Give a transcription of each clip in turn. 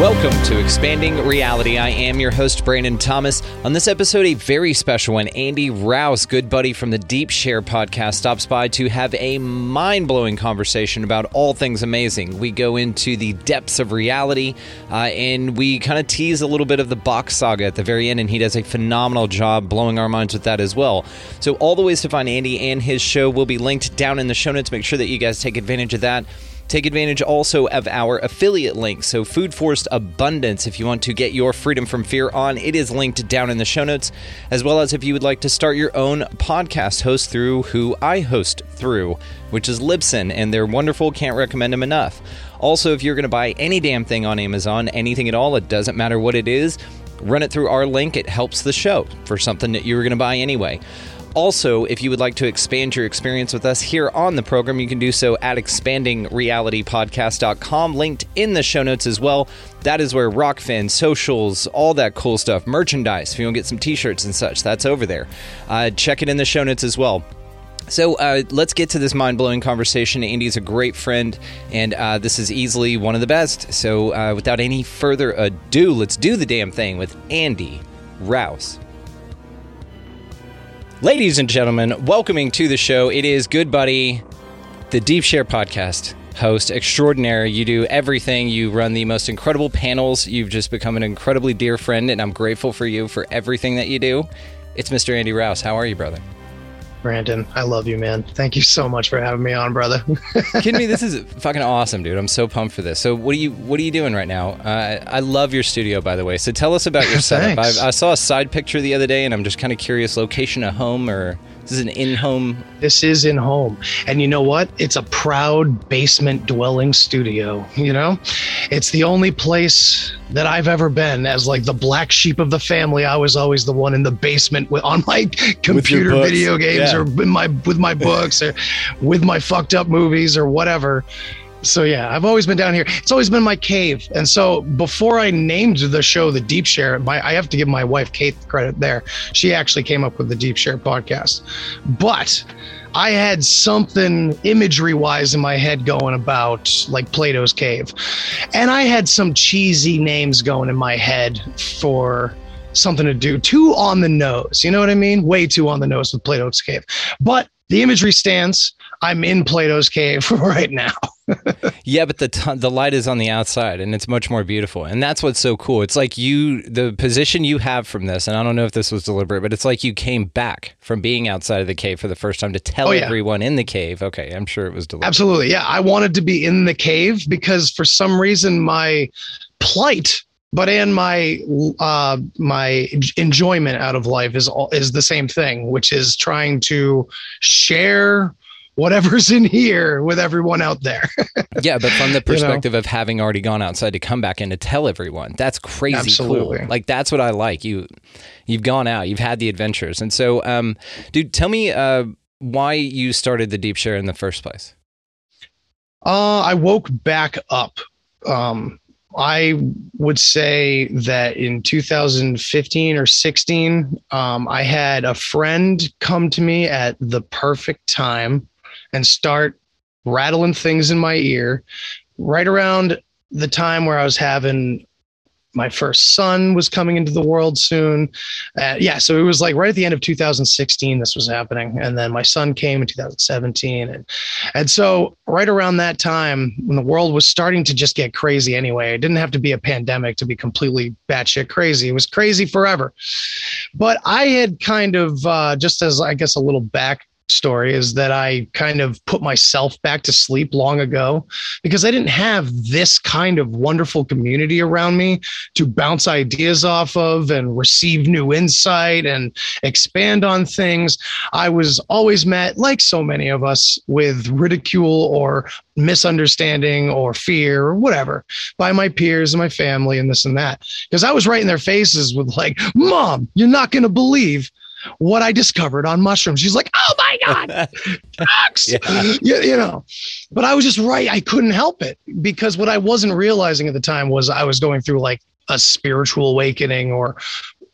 Welcome to Expanding Reality. I am your host, Brandon Thomas. On this episode, a very special one. Andy Rouse, good buddy from the Deep Share podcast, stops by to have a mind blowing conversation about all things amazing. We go into the depths of reality uh, and we kind of tease a little bit of the box saga at the very end, and he does a phenomenal job blowing our minds with that as well. So, all the ways to find Andy and his show will be linked down in the show notes. Make sure that you guys take advantage of that. Take advantage also of our affiliate link. So, Food Forest Abundance, if you want to get your freedom from fear on, it is linked down in the show notes, as well as if you would like to start your own podcast host through who I host through, which is Libsyn, and they're wonderful. Can't recommend them enough. Also, if you're going to buy any damn thing on Amazon, anything at all, it doesn't matter what it is, run it through our link. It helps the show for something that you were going to buy anyway. Also, if you would like to expand your experience with us here on the program, you can do so at expandingrealitypodcast.com, linked in the show notes as well. That is where Rokfin, socials, all that cool stuff, merchandise, if you want to get some t shirts and such, that's over there. Uh, check it in the show notes as well. So uh, let's get to this mind blowing conversation. Andy's a great friend, and uh, this is easily one of the best. So uh, without any further ado, let's do the damn thing with Andy Rouse. Ladies and gentlemen, welcoming to the show, it is Good Buddy, the Deep Share podcast host extraordinaire. You do everything. You run the most incredible panels. You've just become an incredibly dear friend, and I'm grateful for you for everything that you do. It's Mr. Andy Rouse. How are you, brother? Brandon, I love you, man. Thank you so much for having me on, brother. Kidding me? This is fucking awesome, dude. I'm so pumped for this. So, what are you what are you doing right now? Uh, I love your studio, by the way. So, tell us about your setup. I, I saw a side picture the other day, and I'm just kind of curious. Location a home or this is an in-home. This is in home, and you know what? It's a proud basement dwelling studio. You know, it's the only place that I've ever been as like the black sheep of the family. I was always the one in the basement with, on my computer video games yeah. or in my with my books or with my fucked up movies or whatever so yeah, I've always been down here. It's always been my cave. And so before I named the show the Deep Share, my I have to give my wife Kate credit there. She actually came up with the Deep Share podcast. But I had something imagery wise in my head going about like Plato's cave. And I had some cheesy names going in my head for something to do too on the nose. You know what I mean? Way too on the nose with Plato's cave. But the imagery stands. I'm in Plato's cave right now. Yeah, but the t- the light is on the outside, and it's much more beautiful, and that's what's so cool. It's like you, the position you have from this, and I don't know if this was deliberate, but it's like you came back from being outside of the cave for the first time to tell oh, yeah. everyone in the cave. Okay, I'm sure it was deliberate. Absolutely, yeah. I wanted to be in the cave because for some reason my plight but and my uh, my enjoyment out of life is all, is the same thing, which is trying to share whatever's in here with everyone out there. yeah, but from the perspective you know? of having already gone outside to come back in to tell everyone, that's crazy Absolutely. cool. Like that's what I like. You you've gone out, you've had the adventures. And so um dude, tell me uh why you started the deep share in the first place. Uh I woke back up. Um I would say that in 2015 or 16, um, I had a friend come to me at the perfect time and start rattling things in my ear right around the time where I was having my first son was coming into the world soon. Uh, yeah, so it was like right at the end of 2016 this was happening, and then my son came in 2017, and and so right around that time when the world was starting to just get crazy anyway, it didn't have to be a pandemic to be completely batshit crazy. It was crazy forever, but I had kind of uh, just as I guess a little back story is that I kind of put myself back to sleep long ago because I didn't have this kind of wonderful community around me to bounce ideas off of and receive new insight and expand on things. I was always met, like so many of us, with ridicule or misunderstanding or fear or whatever by my peers and my family and this and that. Because I was right in their faces with, like, Mom, you're not going to believe what I discovered on mushrooms. She's like, oh my God, drugs. yeah. you, you know, but I was just right. I couldn't help it because what I wasn't realizing at the time was I was going through like a spiritual awakening or,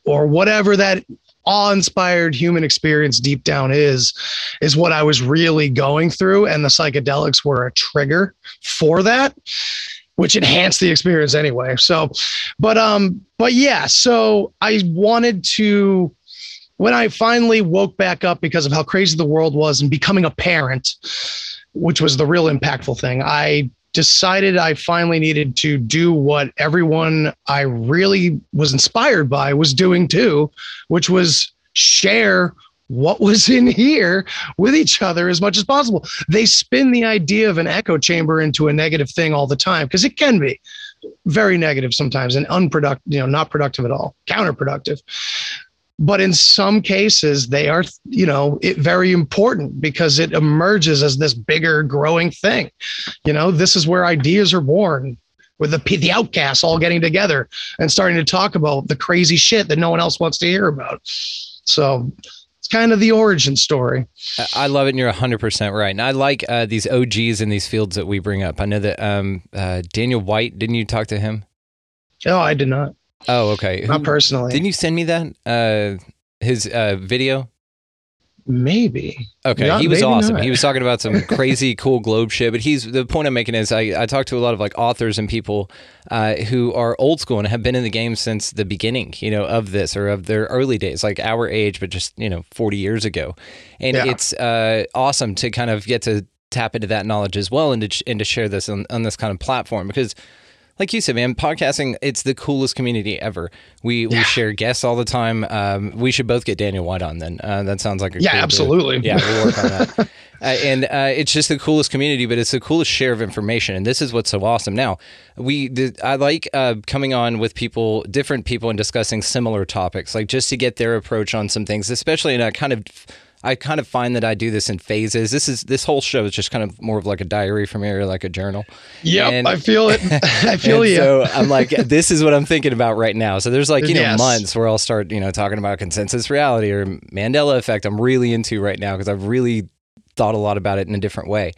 or whatever that awe-inspired human experience deep down is is what I was really going through and the psychedelics were a trigger for that which enhanced the experience anyway so but um but yeah so I wanted to when I finally woke back up because of how crazy the world was and becoming a parent, which was the real impactful thing, I decided I finally needed to do what everyone I really was inspired by was doing too, which was share what was in here with each other as much as possible. They spin the idea of an echo chamber into a negative thing all the time because it can be very negative sometimes and unproductive, you know, not productive at all, counterproductive but in some cases they are you know it, very important because it emerges as this bigger growing thing. You know this is where ideas are born with the the outcasts all getting together and starting to talk about the crazy shit that no one else wants to hear about. So it's kind of the origin story. I love it and you're 100% right. And i like uh, these og's in these fields that we bring up. I know that um, uh, daniel white didn't you talk to him? No i did not Oh, okay. Not personally. Didn't you send me that? Uh, his uh, video? Maybe. Okay, not, he was awesome. Not. He was talking about some crazy cool globe shit. But he's the point I'm making is I, I talked to a lot of like authors and people uh, who are old school and have been in the game since the beginning, you know, of this or of their early days, like our age, but just you know, 40 years ago. And yeah. it's uh, awesome to kind of get to tap into that knowledge as well and to and to share this on, on this kind of platform because like you said, man, podcasting, it's the coolest community ever. We yeah. we share guests all the time. Um, we should both get Daniel White on then. Uh, that sounds like a yeah, cool absolutely. Yeah, we'll work on that. uh, and uh, it's just the coolest community, but it's the coolest share of information. And this is what's so awesome. Now, we the, I like uh, coming on with people, different people, and discussing similar topics, like just to get their approach on some things, especially in a kind of I kind of find that I do this in phases. This is this whole show is just kind of more of like a diary for me or like a journal. Yep, and, I feel it. I feel you. So I'm like, this is what I'm thinking about right now. So there's like you know yes. months where I'll start you know talking about consensus reality or Mandela effect. I'm really into right now because I've really thought a lot about it in a different way.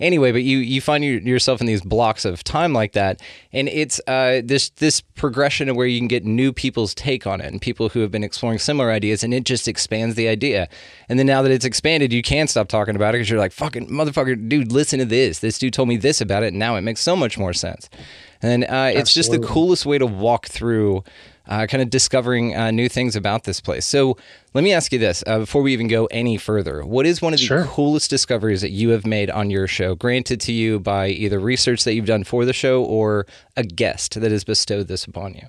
Anyway, but you you find your, yourself in these blocks of time like that, and it's uh, this this progression of where you can get new people's take on it and people who have been exploring similar ideas, and it just expands the idea. And then now that it's expanded, you can't stop talking about it because you're like, fucking motherfucker, dude, listen to this. This dude told me this about it, and now it makes so much more sense. And uh, it's just the coolest way to walk through uh, kind of discovering uh, new things about this place. So let me ask you this uh, before we even go any further. What is one of the sure. coolest discoveries that you have made on your show, granted to you by either research that you've done for the show or a guest that has bestowed this upon you?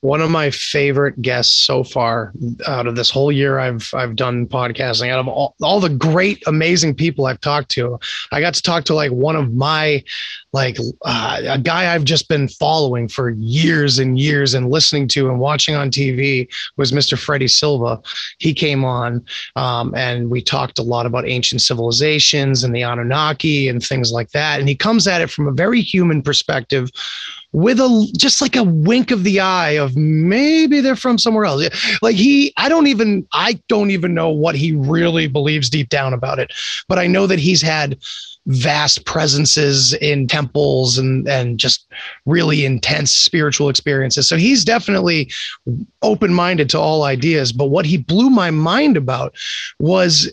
One of my favorite guests so far out of this whole year I've I've done podcasting out of all, all the great amazing people I've talked to I got to talk to like one of my like uh, a guy I've just been following for years and years and listening to and watching on TV was Mr. Freddie Silva he came on um, and we talked a lot about ancient civilizations and the Anunnaki and things like that and he comes at it from a very human perspective with a just like a wink of the eye of maybe they're from somewhere else. Like he, I don't even, I don't even know what he really believes deep down about it, but I know that he's had vast presences in temples and and just really intense spiritual experiences. So he's definitely open-minded to all ideas, but what he blew my mind about was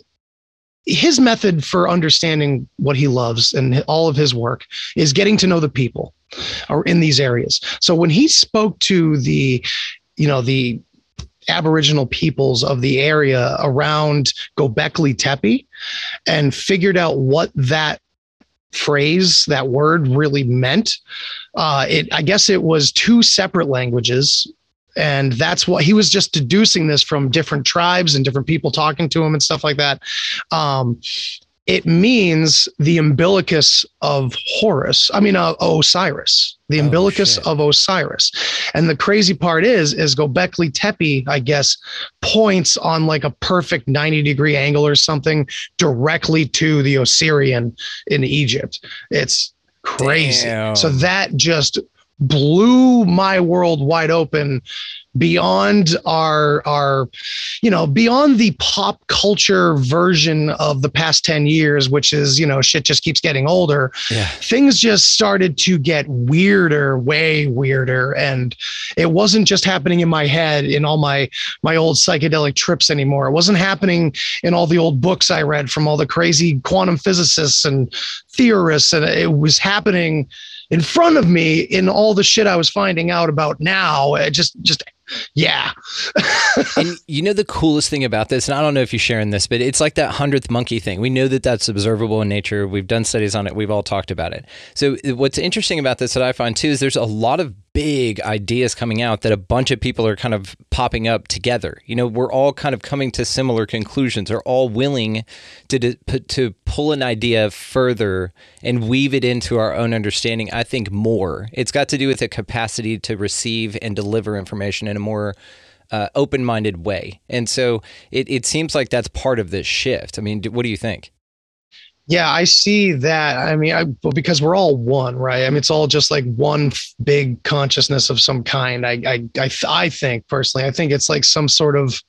his method for understanding what he loves and all of his work is getting to know the people in these areas. So when he spoke to the, you know, the Aboriginal peoples of the area around Gobekli Tepe and figured out what that phrase, that word really meant. Uh, it, I guess it was two separate languages and that's what he was just deducing this from different tribes and different people talking to him and stuff like that um, it means the umbilicus of horus i mean uh, osiris the Oh, umbilicus shit. of osiris and the crazy part is is gobekli tepe i guess points on like a perfect 90 degree angle or something directly to the Osireion in egypt it's crazy Damn. so that just blew my world wide open beyond our our you know beyond the pop culture version of the past 10 years which is you know shit just keeps getting older. Yeah. things just started to get weirder way weirder. And it wasn't just happening in my head in all my my old psychedelic trips anymore. It wasn't happening in all the old books i read from all the crazy quantum physicists and theorists. And it was happening in front of me in all the shit i was finding out about now it just just yeah and you know the coolest thing about this, and I don't know if you're sharing this, but it's like that hundredth monkey thing. We know that that's observable in nature. We've done studies on it. We've all talked about it. So what's interesting about this that I find too is there's a lot of big ideas coming out that a bunch of people are kind of popping up together. You know, we're all kind of coming to similar conclusions. Are all willing to to pull an idea further and weave it into our own understanding. I think more. It's got to do with the capacity to receive and deliver information in a more uh, open-minded way. And so it, it seems like that's part of this shift. I mean, what do you think? Yeah, I see that. I mean, I, because we're all one, right? I mean, it's all just like one big consciousness of some kind. I, I, I, I think personally, I think it's like some sort of,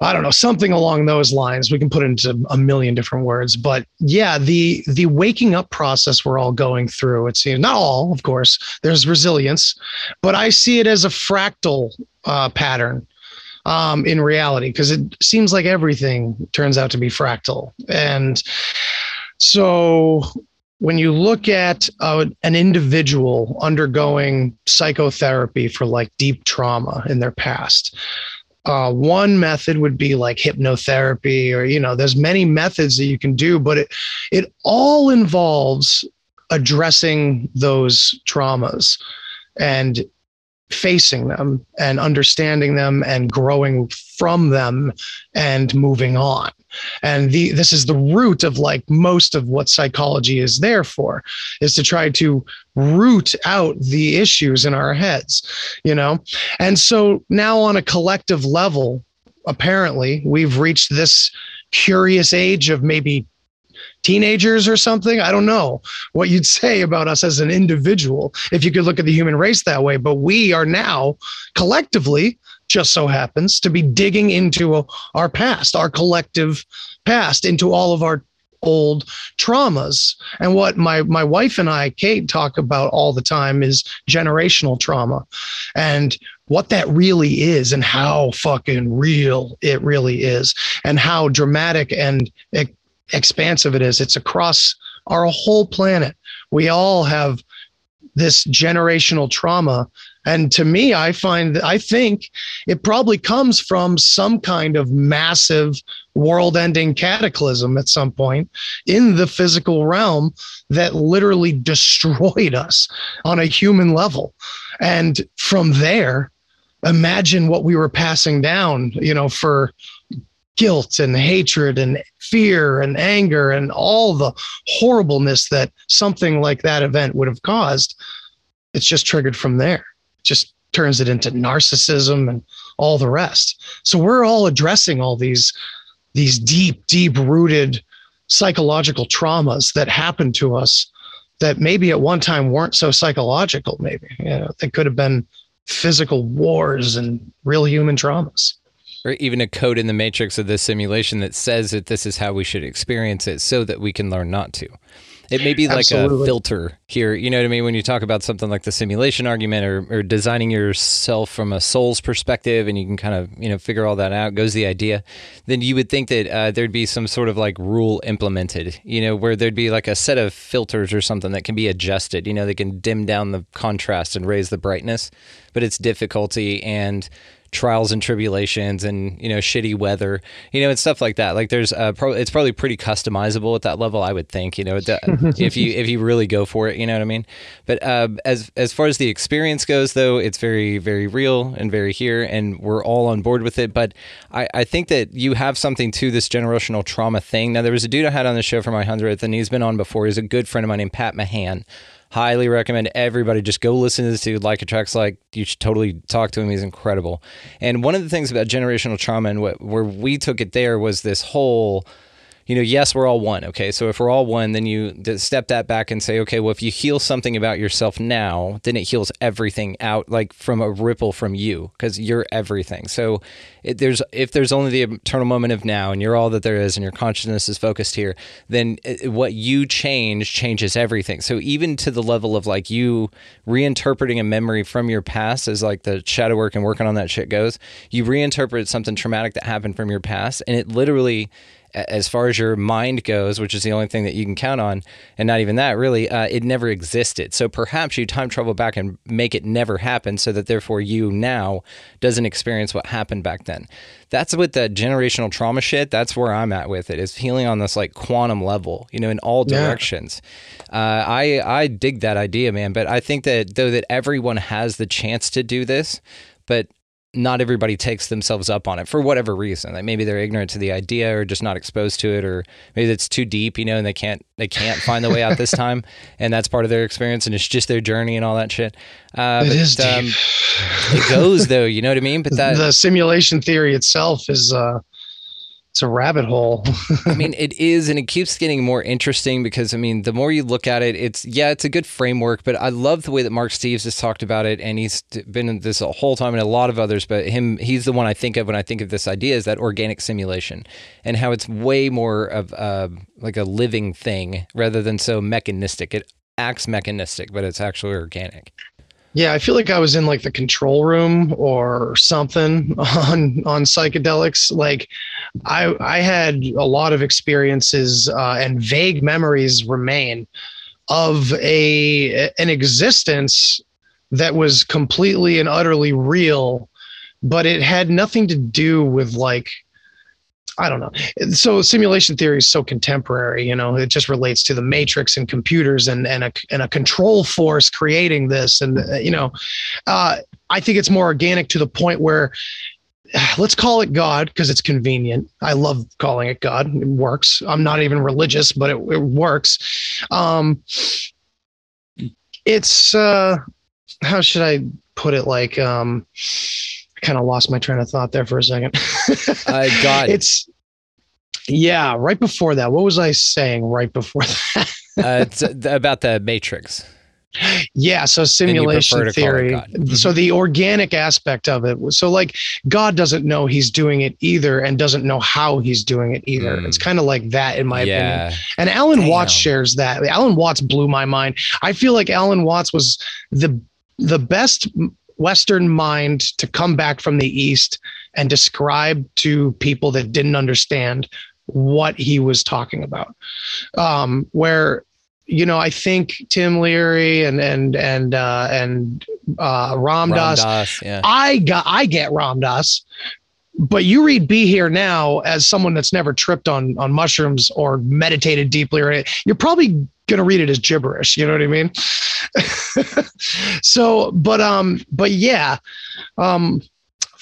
I don't know, something along those lines. We can put into a million different words, but yeah, the the waking up process we're all going through. It seems not all, of course. There's resilience, but I see it as a fractal uh, pattern um, in reality because it seems like everything turns out to be fractal. And so when you look at uh, an individual undergoing psychotherapy for like deep trauma in their past, uh, one method would be like hypnotherapy, or you know, there's many methods that you can do, but it it all involves addressing those traumas. And facing them and understanding them and growing from them and moving on. And the this is the root of like most of what psychology is there for is to try to root out the issues in our heads you know? And so now on a collective level apparently we've reached this curious age of maybe teenagers or something. I don't know what you'd say about us as an individual if you could look at the human race that way. But we are now collectively, just so happens, to be digging into our past, our collective past, into all of our old traumas. And what my my wife and I, Kate, talk about all the time is generational trauma. And what that really is and how fucking real it really is and how dramatic and expansive it is. It's across our whole planet. We all have this generational trauma. And to me, I find I think it probably comes from some kind of massive world ending cataclysm at some point in the physical realm that literally destroyed us on a human level. And from there, imagine what we were passing down, you know, for guilt and hatred and fear and anger and all the horribleness that something like that event would have caused it's just triggered from there. Just turns it into narcissism and all the rest. So we're all addressing all these these deep deep rooted psychological traumas that happened to us that maybe at one time weren't so psychological maybe. You know they could have been physical wars and real human traumas or even a code in the matrix of this simulation that says that this is how we should experience it so that we can learn not to. It may be like Absolutely. a filter here. You know what I mean? When you talk about something like the simulation argument or, or designing yourself from a soul's perspective and you can kind of, you know, figure all that out, goes the idea, then you would think that uh, there'd be some sort of like rule implemented, you know, where there'd be like a set of filters or something that can be adjusted. You know, they can dim down the contrast and raise the brightness, but it's difficulty and trials and tribulations and you know shitty weather you know and stuff like that. Like there's uh pro- it's probably pretty customizable at that level i would think you know if you if you really go for it you know what i mean? But uh, as as far as the experience goes though it's very very real and very here and we're all on board with it. But i i think that you have something to this generational trauma thing. Now there was a dude i had on the show for my 100th and he's been on before. He's a good friend of mine named pat mahan highly recommend everybody just go listen to this dude like attracts like you should totally talk to him he's incredible. And one of the things about generational trauma and what where we took it there was this whole you know, yes, we're all one. Okay. So if we're all one, then you step that back and say, okay, well, if you heal something about yourself now, then it heals everything out, like from a ripple from you, because you're everything. So it, there's if there's only the eternal moment of now, and you're all that there is, and your consciousness is focused here, then it, what you change changes everything. So even to the level of like you reinterpreting a memory from your past, as like the shadow work and working on that shit goes, you reinterpret something traumatic that happened from your past, and it literally as far as your mind goes, which is the only thing that you can count on, and not even that really, uh, it never existed. So perhaps you time travel back and make it never happen, so that therefore you now doesn't experience what happened back then. That's with the generational trauma shit. That's where I'm at with it. Is healing on this like quantum level, you know, in all directions. Yeah. Uh, I I dig that idea, man. But I think that though that everyone has the chance to do this, but not everybody takes themselves up on it for whatever reason. Like maybe they're ignorant to the idea or just not exposed to it, or maybe it's too deep, you know, and they can't they can't find the way out this time, and that's part of their experience, and it's just their journey and all that shit. Uh, it but, is deep. Um, it goes though, you know what I mean? But that the simulation theory itself is. Uh, it's a rabbit hole. I mean, it is, and it keeps getting more interesting because I mean, the more you look at it, it's yeah, it's a good framework. But I love the way that Mark Steves has talked about it, and he's been in this a whole time, and a lot of others. But him, he's the one I think of when I think of this idea is that organic simulation, and how it's way more of uh, like a living thing rather than so mechanistic. It acts mechanistic, but it's actually organic. Yeah, I feel like I was in like the control room or something on on psychedelics. Like, I I had a lot of experiences uh, and vague memories remain of a an existence that was completely and utterly real, but it had nothing to do with like I don't know. So simulation theory is so contemporary, you know, it just relates to the matrix and computers and, and a, and a control force creating this. And, uh, you know, uh, I think it's more organic to the point where let's call it God because it's convenient. I love calling it God. It works. I'm not even religious, but it, it works. Um, it's, uh, how should I put it? Like, um, kind of lost my train of thought there for a second. I got it's yeah, right before that. What was I saying right before that? uh, it's about the matrix. Yeah, so simulation theory. Mm-hmm. So the organic aspect of it. So like God doesn't know he's doing it either and doesn't know how he's doing it either. Mm. It's kind of like that in my yeah. opinion. And Alan Damn. Watts shares that. Alan Watts blew my mind. I feel like Alan Watts was the the best Western mind to come back from the East and describe to people that didn't understand what he was talking about. Um, where, you know, I think Tim Leary and and and uh, and uh, Ram Dass, yeah. I got I get Ram Dass, but you read "Be Here Now" as someone that's never tripped on on mushrooms or meditated deeply, or you're probably gonna read it as gibberish. You know what I mean? so, but um, but yeah, um,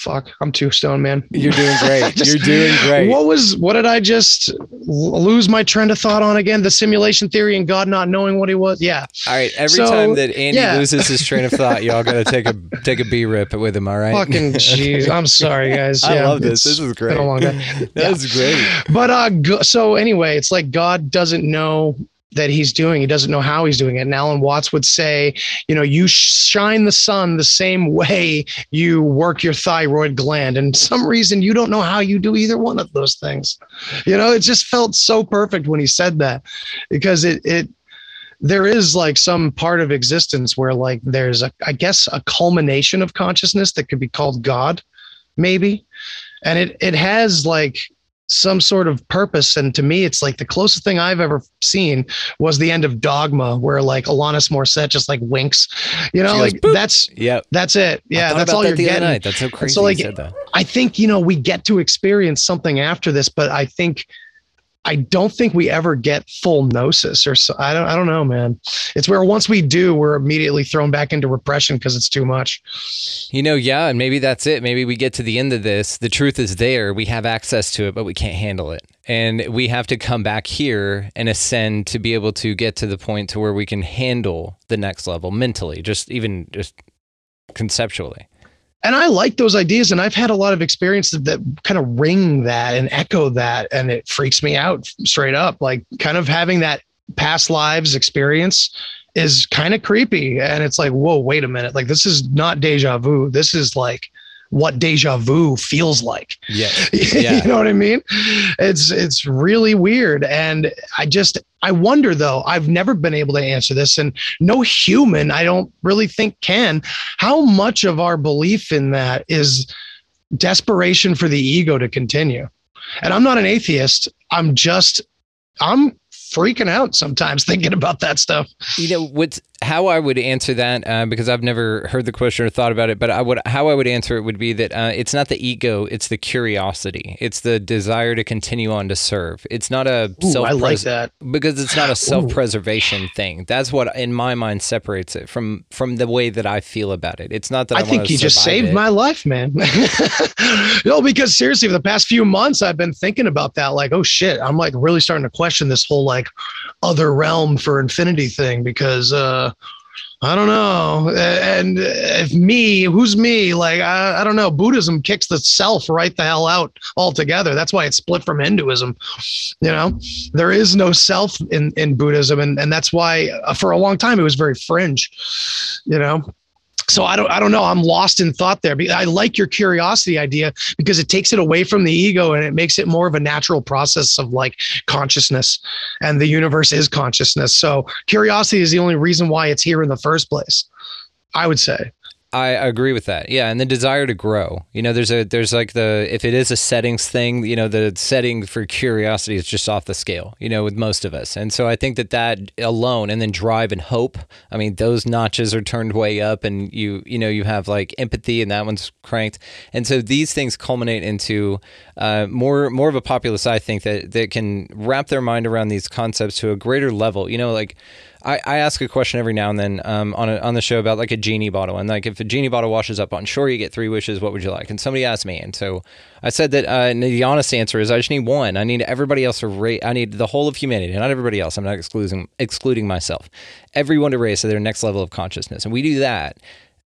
fuck, I'm too stoned, man. You're doing great. just, You're doing great. What was what did I just lose my trend of thought on again? The simulation theory and God not knowing what he was. Yeah. All right. Every so, time that Andy yeah. loses his train of thought, y'all gotta take a take a B rip with him. All right. Fucking jeez. I'm sorry, guys. Yeah, I love this. This is great. Been a long time. That's yeah. great. But uh, so anyway, it's like God doesn't know that he's doing. He doesn't know how he's doing it. And Alan Watts would say, you know, you shine the sun the same way you work your thyroid gland. And some reason you don't know how you do either one of those things. You know, it just felt so perfect when he said that because it, it, there is like some part of existence where like there's a, I guess, a culmination of consciousness that could be called God, maybe. And it, it has like some sort of purpose. And to me, it's like the closest thing I've ever seen was the end of Dogma, where like Alanis Morissette just like winks. You know, She like that's Yep. that's it. Yeah, that's all that you're getting. night. That's so crazy. so, like, said that. I think, you know, we get to experience something after this, but I think I don't think we ever get full gnosis or so. I don't I don't know, man. It's where once we do, we're immediately thrown back into repression because it's too much. You know, yeah, and maybe that's it. Maybe we get to the end of this. The truth is there. We have access to it, but we can't handle it. And we have to come back here and ascend to be able to get to the point to where we can handle the next level mentally, just even just conceptually. And I like those ideas, and I've had a lot of experiences that kind of ring that and echo that, and it freaks me out straight up. Like kind of having that past lives experience is kind of creepy, and it's like, whoa, wait a minute, like this is not deja vu. This is like what deja vu feels like. Yeah. Yeah. you know what I mean? It's it's really weird. And I just I wonder though, I've never been able to answer this, and no human, I don't really think can, how much of our belief in that is desperation for the ego to continue. And I'm not an atheist. I'm just I'm freaking out sometimes thinking about that stuff. You know what's how I would answer that uh, because I've never heard the question or thought about it, but I would how I would answer it would be that uh, it's not the ego, it's the curiosity, it's the desire to continue on to serve. It's not a Ooh, self I like that. because it's not a self preservation thing. That's what in my mind separates it from from the way that I feel about it. It's not that I, I think you just saved it. my life, man. no, because seriously, for the past few months, I've been thinking about that. Like, oh shit, I'm like really starting to question this whole like other realm for infinity thing because uh I don't know. And if me, who's me? Like, I, I don't know. Buddhism kicks the self right the hell out altogether. That's why it's split from Hinduism. You know, there is no self in, in Buddhism. And, and that's why uh, for a long time it was very fringe, you know? So I don't, I don't know. I'm lost in thought there. I like your curiosity idea because it takes it away from the ego and it makes it more of a natural process of like consciousness, and the universe is consciousness. So curiosity is the only reason why it's here in the first place. I would say. I agree with that. Yeah, and the desire to grow. You know, there's a there's like the if it is a settings thing, you know, the setting for curiosity is just off the scale. You know, with most of us, and so I think that that alone, and then drive and hope. I mean, those notches are turned way up, and you you know you have like empathy, and that one's cranked, and so these things culminate into uh, more more of a populace. I think that that can wrap their mind around these concepts to a greater level. You know, like. I, I ask a question every now and then um, on a, on the show about like a genie bottle and like if a genie bottle washes up on shore, you get three wishes. What would you like? And somebody asked me, and so I said that uh, the honest answer is I just need one. I need everybody else to rate. I need the whole of humanity, not everybody else. I'm not excluding excluding myself. Everyone to raise to their next level of consciousness, and we do that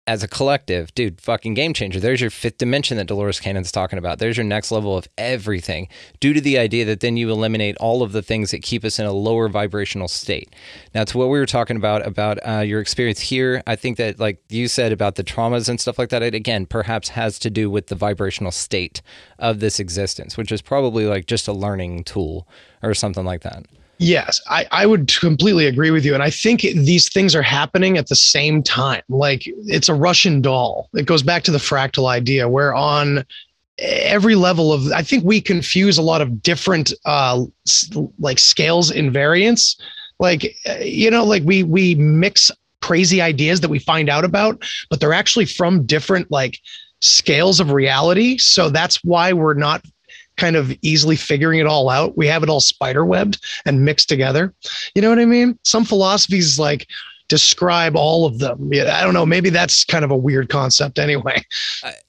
as a collective, dude, fucking game changer. There's your fifth dimension that Dolores Cannon's talking about. There's your next level of everything due to the idea that then you eliminate all of the things that keep us in a lower vibrational state. Now, to what we were talking about, about uh, your experience here, I think that, like you said about the traumas and stuff like that, it again perhaps has to do with the vibrational state of this existence, which is probably like just a learning tool or something like that. Yes, I, I would completely agree with you. And I think it- these things are happening at the same time. Like it's a Russian doll. It goes back to the fractal idea where on every level of, I think we confuse a lot of different uh, like scales in variance. Like, uh, you know, like we, we mix crazy ideas that we find out about, but they're actually from different like scales of reality. So that's why we're not kind of easily figuring it all out. We have it all spider webbed and mixed together. You know what I mean? Some philosophies like describe all of them. I don't know. Maybe that's kind of a weird concept anyway.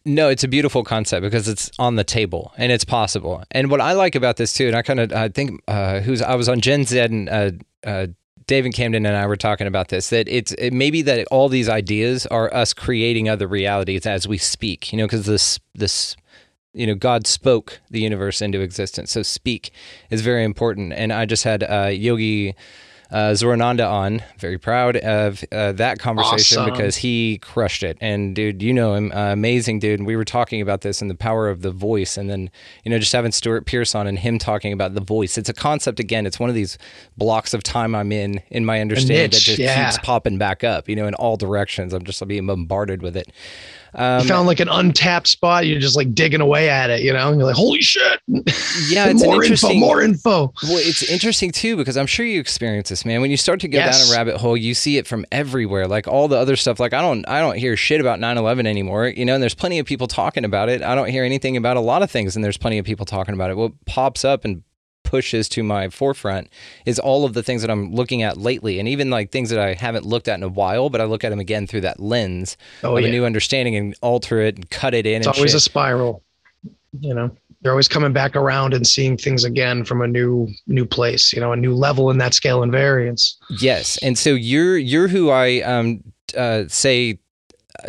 No, it's a beautiful concept because it's on the table and it's possible. And what I like about this too, and I kind of I think uh, who's I was on Gen Z and uh, uh, David Camden and I were talking about this that it's it may be that all these ideas are us creating other realities as we speak. You know, because this this you know God spoke the universe into existence, so speak is very important. And I just had uh, Yogi. Uh, Zorananda on, very proud of uh, that conversation Awesome. because he crushed it. And dude, you know him, uh, amazing dude. And we were talking about this and the power of the voice, and then you know just having Stuart Pierce on and him talking about the voice. It's a concept again. It's one of these blocks of time I'm in in my understanding that just yeah. keeps popping back up. You know, in all directions. I'm just being bombarded with it. Um, you found like an untapped spot. You're just like digging away at it, you know. And you're like, holy shit! Yeah, it's more an interesting. info, more info. Well, it's interesting too because I'm sure you experience this, man. When you start to go Yes. down a rabbit hole, you see it from everywhere. Like all the other stuff. Like I don't, I don't hear shit about 9/11 anymore. You know, and there's plenty of people talking about it. I don't hear anything about a lot of things, and there's plenty of people talking about it. What pops up and pushes to my forefront is all of the things that I'm looking at lately, and even like things that I haven't looked at in a while, but I look at them again through that lens Oh, of yeah. a new understanding and alter it and cut it in. It's always shit. a spiral. You know, they're always coming back around and seeing things again from a new new place. You know, a new level in that scale and variance. Yes, and so you're you're who I um uh, say.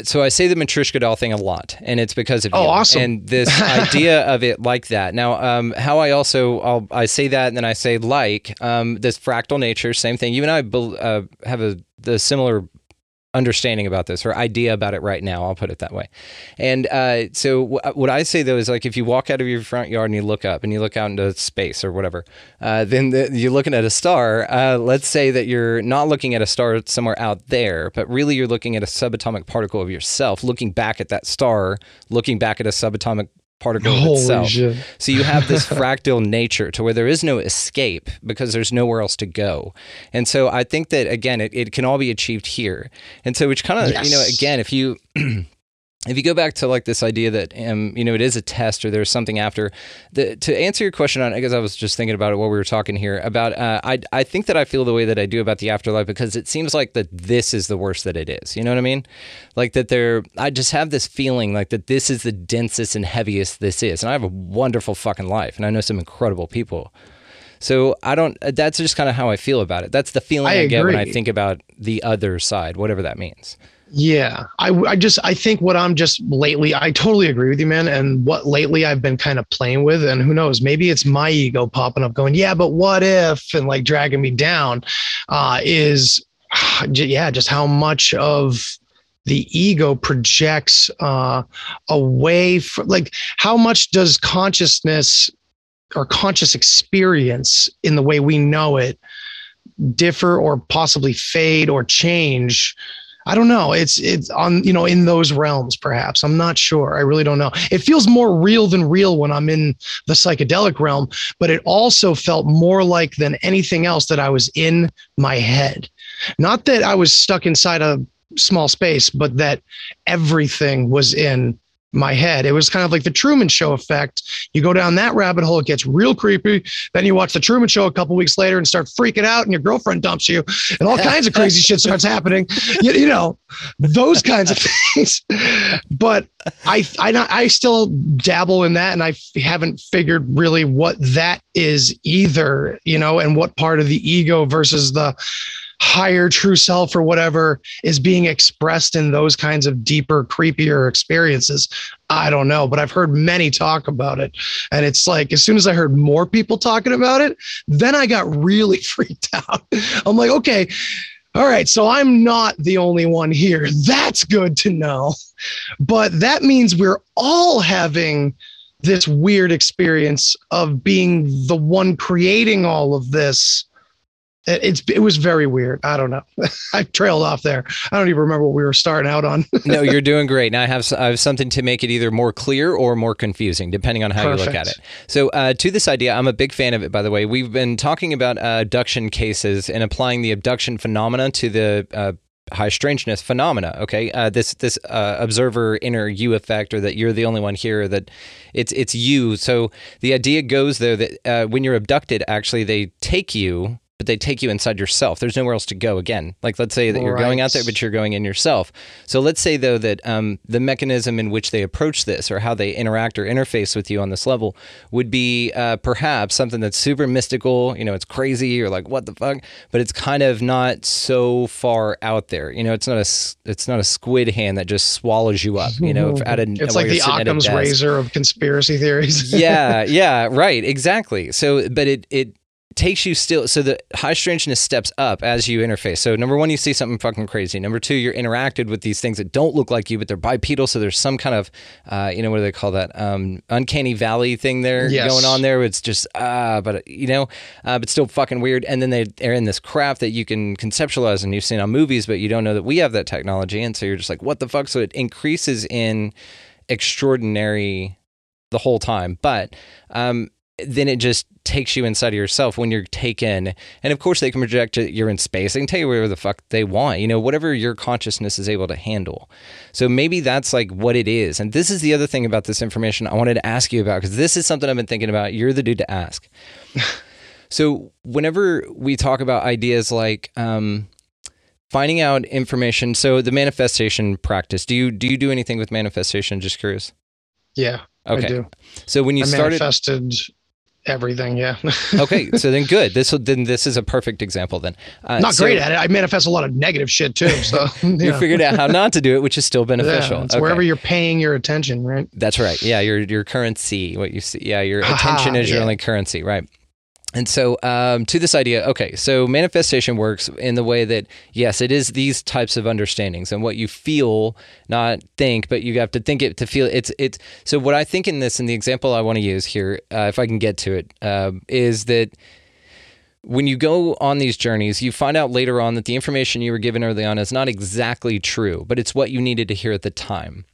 So I say the Matryoshka doll thing a lot, and it's because of Oh, you. awesome. And this idea of it like that. Now, um, how I also I'll, I say that, and then I say like um, this fractal nature, same thing. You and I uh, have a the similar understanding about this or idea about it right now. I'll put it that way. And uh, so wh- what I say though is like if you walk out of your front yard and you look up and you look out into space or whatever, uh, then the, you're looking at a star. Uh, let's say that you're not looking at a star somewhere out there, but really you're looking at a subatomic particle of yourself, looking back at that star, looking back at a subatomic particle Holy itself. shit. So you have this fractal nature to where there is no escape because there's nowhere else to go. And so I think that again, it, it can all be achieved here. And so which kind of, you know, again, if you if you go back to like this idea that um, you know it is a test or there's something after the, to answer your question on because I was just thinking about it while we were talking here about uh, I I think that I feel the way that I do about the afterlife because it seems like that this is the worst that it is. You know what I mean? Like that there I just have this feeling like that this is the densest and heaviest this is. And I have a wonderful fucking life and I know some incredible people. So I don't that's just kind of how I feel about it. That's the feeling I, I get when I think about the other side whatever that means Yeah, I, I just I think what I'm just lately I totally agree with you, man. And what lately I've been kind of playing with, and who knows, maybe it's my ego popping up, going, yeah, but what if, and like dragging me down, uh, is yeah, just how much of the ego projects uh, away from like how much does consciousness or conscious experience in the way we know it differ or possibly fade or change I don't know. It's it's on you know in those realms perhaps. I'm not sure. I really don't know. It feels more real than real when I'm in the psychedelic realm, but it also felt more like than anything else that I was in my head. Not that I was stuck inside a small space, but that everything was in my head. It was kind of like the Truman Show effect. You go down that rabbit hole, it gets real creepy. Then you watch the Truman Show a couple weeks later and start freaking out, and your girlfriend dumps you, and all kinds of crazy shit starts happening. You, you know, those kinds of things. But I, I, not, I still dabble in that, and I haven't figured really what that is either. You know, and what part of the ego versus the higher true self or whatever is being expressed in those kinds of deeper creepier experiences i don't know but i've heard many talk about it. And it's like as soon as i heard more people talking about it then i got really freaked out. I'm like okay all right so i'm not the only one here. That's good to know. But that means we're all having this weird experience of being the one creating all of this it's it was very weird. I don't know. I trailed off there. I don't even remember what we were starting out on. no, you're doing great. Now I have I have something to make it either more clear or more confusing, depending on how you look at it. So, uh, to this idea, I'm a big fan of it. By the way, we've been talking about uh, abduction cases and applying the abduction phenomena to the uh, high strangeness phenomena. Okay, uh, this this uh, observer inner you effect, or that you're the only one here, that it's it's you. So the idea goes there that uh, when you're abducted, actually they take you. But they take you inside yourself. There's nowhere else to go again. Like, let's say that you're going out there, but you're going in yourself. So let's say though that um, the mechanism in which they approach this or how they interact or interface with you on this level would be uh, perhaps something that's super mystical. You know, it's crazy or like what the fuck, but it's kind of not so far out there. You know, it's not a it's not a squid hand that just swallows you up. You know, at a It's like the a Occam's razor of conspiracy theories. yeah, yeah, right, exactly. So, but it it takes you still. So the high strangeness steps up as you interface. So number one, you see something fucking crazy. Number two, you're interacted with these things that don't look like you, but they're bipedal. So there's some kind of, uh, you know, what do they call that? Um, uncanny valley thing there Yes. going on there. It's just ah, but you know, uh, but still fucking weird. And then they are in this craft that you can conceptualize and you've seen on movies, but you don't know that we have that technology. And so you're just like, what the fuck? So it increases in extraordinary the whole time. But um, then it just takes you inside of yourself when you're taken. And of course, they can project it. You're in space. They can tell you whatever the fuck they want. You know, whatever your consciousness is able to handle. So maybe that's like what it is. And this is the other thing about this information I wanted to ask you about because this is something I've been thinking about. You're the dude to ask. so whenever we talk about ideas like, um, finding out information so the manifestation practice do you do you do anything with manifestation just curious Yeah, Okay. I do. so when you I started manifested everything. Yeah. okay so then good this will then this is a perfect example then uh, Not so great at it. I manifest a lot of negative shit too. So you yeah. figured out how not to do it which is still beneficial Yeah, it's Okay. wherever you're paying your attention, right? That's right. Yeah, your your currency, what you see. Yeah, your Haha, attention is your yeah. only currency, right? And so, um, to this idea, okay, so manifestation works in the way that yes, it is these types of understandings and what you feel, not think, but you have to think it to feel. it. It's it's. So what I think in this, and the example I want to use here, uh, if I can get to it, um, is that when you go on these journeys, you find out later on that the information you were given early on is not exactly true, but it's what you needed to hear at the time.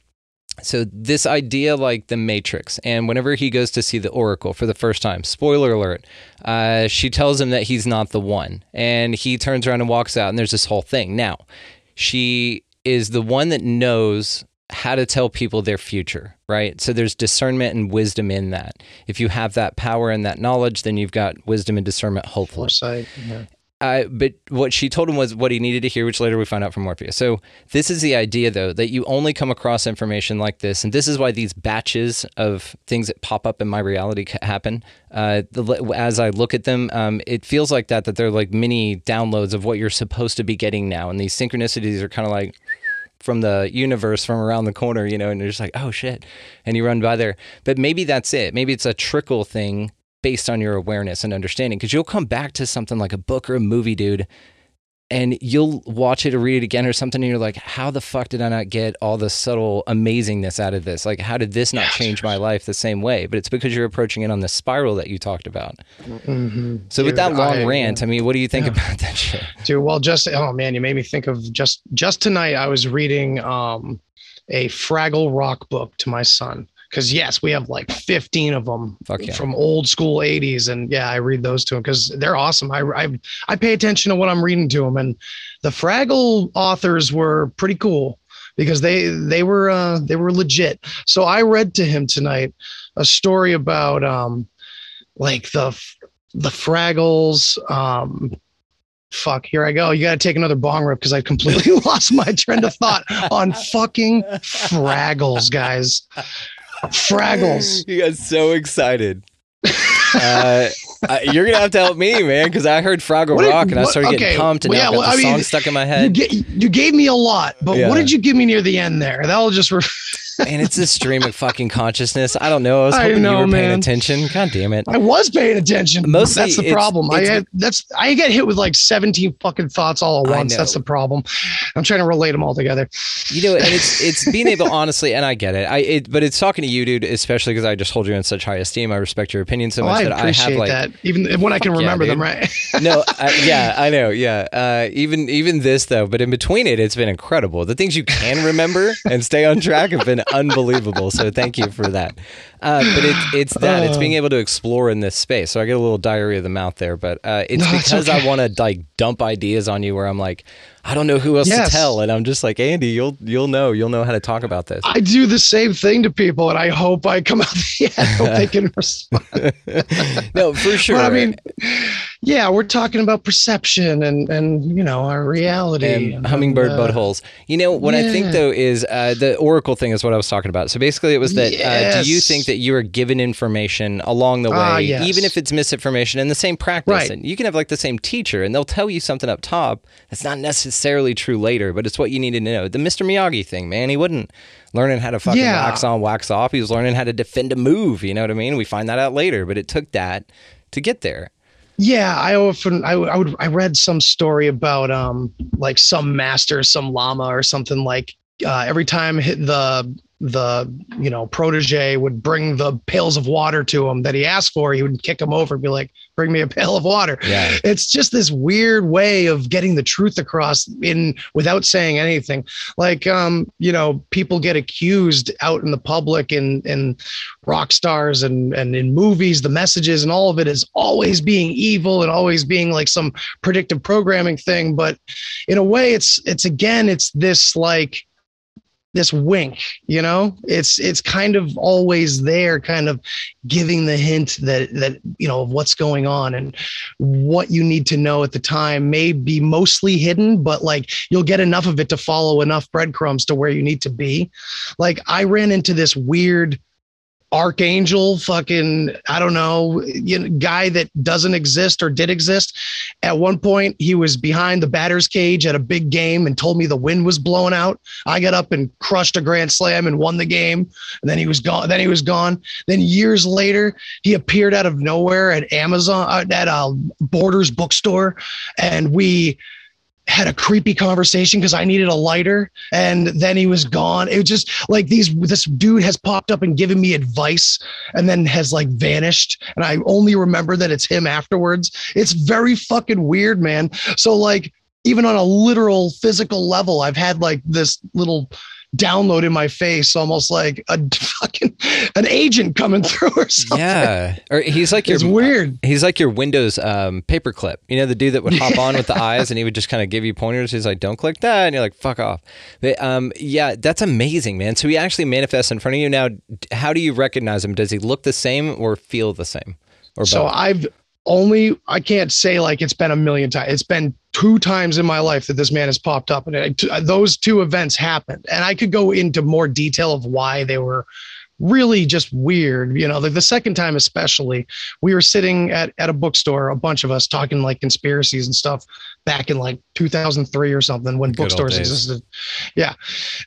So this idea, like the Matrix, and whenever he goes to see the Oracle for the first time, spoiler alert, uh, she tells him that he's not the one, and he turns around and walks out, and there's this whole thing. Now, she is the one that knows how to tell people their future, right? So there's discernment and wisdom in that. If you have that power and that knowledge, then you've got wisdom and discernment, hopefully. Foresight. Yeah. But what she told him was what he needed to hear, which later we find out from Morpheus. So this is the idea, though, that you only come across information like this, and this is why these batches of things that pop up in my reality happen. Uh, the, as I look at them, um, it feels like that that they're like mini downloads of what you're supposed to be getting now, and these synchronicities are kind of like from the universe from around the corner, you know, and you're just like, oh shit. And you run by there. But maybe that's it. Maybe it's a trickle thing based on your awareness and understanding. Cause you'll come back to something like a book or a movie, dude, and you'll watch it or read it again or something. And you're like, how the fuck did I not get all the subtle amazingness out of this? Like, how did this not change my life the same way? But it's because you're approaching it on the spiral that you talked about. So with that long I- rant, I mean, what do you think about that shit? Dude, well, just oh man, you made me think of just just tonight. I was reading um a Fraggle Rock book to my son because yes, we have like fifteen of them yeah. from old school '80s, and yeah, I read those to him because they're awesome. I, I I pay attention to what I'm reading to him, and the Fraggle authors were pretty cool because they they were uh, they were legit. So I read to him tonight a story about um like the the Fraggles um fuck here i go you gotta take another bong rip because i completely lost my trend of thought on fucking fraggles guys fraggles You got so excited. uh, I- you're gonna have to help me, man, because I heard Fraggle What did- Rock and I started getting okay, pumped, and well, now yeah, I've got the I mean, song stuck in my you, head. you gave me a lot but Yeah. what did you give me near the end there that'll just re- and it's a stream of fucking consciousness. I don't know. I was I hoping know, you were paying man. attention. God damn it. i was paying attention Mostly that's the it's- problem i it's- had, that's i get hit with like 17 fucking thoughts all at once that's the problem i'm trying to relate them all together You know, and it's it's being able, honestly, and I get it. I it, but it's talking to you, dude, especially because I just hold you in such high esteem. I respect your opinion so oh, much i that I appreciate have like that even when i can Fuck yeah, remember them right no, I, yeah, I know, yeah. Uh, even even this though, but in between it, it's been incredible. The things you can remember and stay on track have been unbelievable. So thank you for that. Uh, but it, it's that it's being able to explore in this space. So I get a little diarrhea of the mouth there, but uh, it's No, it's because okay. I want to like dump ideas on you where I'm like, I don't know who else Yes. to tell, and I'm just like Andy, you'll you'll know, you'll know how to talk about this. I do the same thing to people, and I hope I come out the end. I hope they can respond. no, for sure. But I mean, yeah, we're talking about perception and and you know our reality and hummingbird uh, buttholes. You know what I think though is uh, the oracle thing is what I was talking about. So basically, it was that uh, do you think that you are given information along the way, Ah, yes. even if it's misinformation, and the same practice? Right. And you can have like the same teacher, and they'll tell you something up top that's not necessarily true later, but it's what you need to know. The Mr. Miyagi thing, man, he wouldn't learning how to fucking Yeah. wax on, wax off. He was learning how to defend a move. You know what I mean? We find that out later, but it took that to get there. Yeah, I often I, I would I read some story about um like some master, some lama or something like uh, every time hit the the you know protege would bring the pails of water to him that he asked for. He would kick him over and be like bring me a pail of water. Yeah. it's just this weird way of getting the truth across in without saying anything. Like um you know people get accused out in the public and and rock stars and and in movies. The messages and all of it is always being evil and always being like some predictive programming thing. But in a way it's it's again it's this like this wink you know? It's it's kind of always there kind of giving the hint that that you know of what's going on and what you need to know at the time may be mostly hidden but like you'll get enough of it to follow enough breadcrumbs to where you need to be. Like i ran into this weird archangel fucking i don't know you know, guy that doesn't exist or did exist. At one point he was behind the batter's cage at a big game and told me the wind was blowing out. I got up and crushed a grand slam and won the game. And then he was gone then he was gone. Then years later he appeared out of nowhere at amazon uh, at a borders bookstore. And we had a creepy conversation because I needed a lighter and then he was gone. It was just like these this dude has popped up and given me advice and then has like vanished. And I only remember that it's him afterwards. It's very fucking weird, man. So like even on a literal physical level, I've had like this little download in my face, almost like a fucking an agent coming through or something. Yeah, or he's like your It's weird. He's like your Windows um, paperclip. You know, the dude that would hop on with the eyes and he would just kind of give you pointers. He's like, "Don't click that," and you're like, "Fuck off." But, um, yeah, that's amazing, man. So he actually manifests in front of you. Now, how do you recognize him? Does he look the same or feel the same? Or So? I've only I can't say like it's been a million times. It's been two times in my life that this man has popped up, and it, t- those two events happened. And I could go into more detail of why they were really just weird. You know, the, the second time especially, we were sitting at at a bookstore, a bunch of us talking like conspiracies and stuff back in like 2003 or something when Good bookstores existed. Yeah.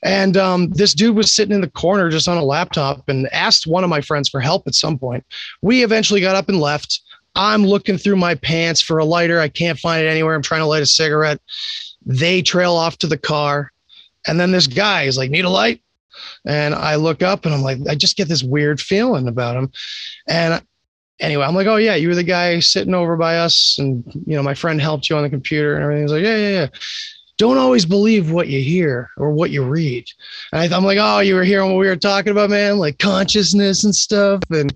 And um, this dude was sitting in the corner just on a laptop and asked one of my friends for help at some point. We eventually got up and left. I'm looking through my pants for a lighter. I can't find it anywhere. I'm trying to light a cigarette. They trail off to the car. And then this guy is like, Need a light? And I look up and I'm like, I just get this weird feeling about him. And anyway, I'm like, Oh, yeah, you were the guy sitting over by us. And, you know, my friend helped you on the computer and everything. He's like, Yeah, yeah, yeah. Don't always believe what you hear or what you read. And I, I'm like, Oh, you were hearing what we were talking about, man? Like consciousness and stuff. And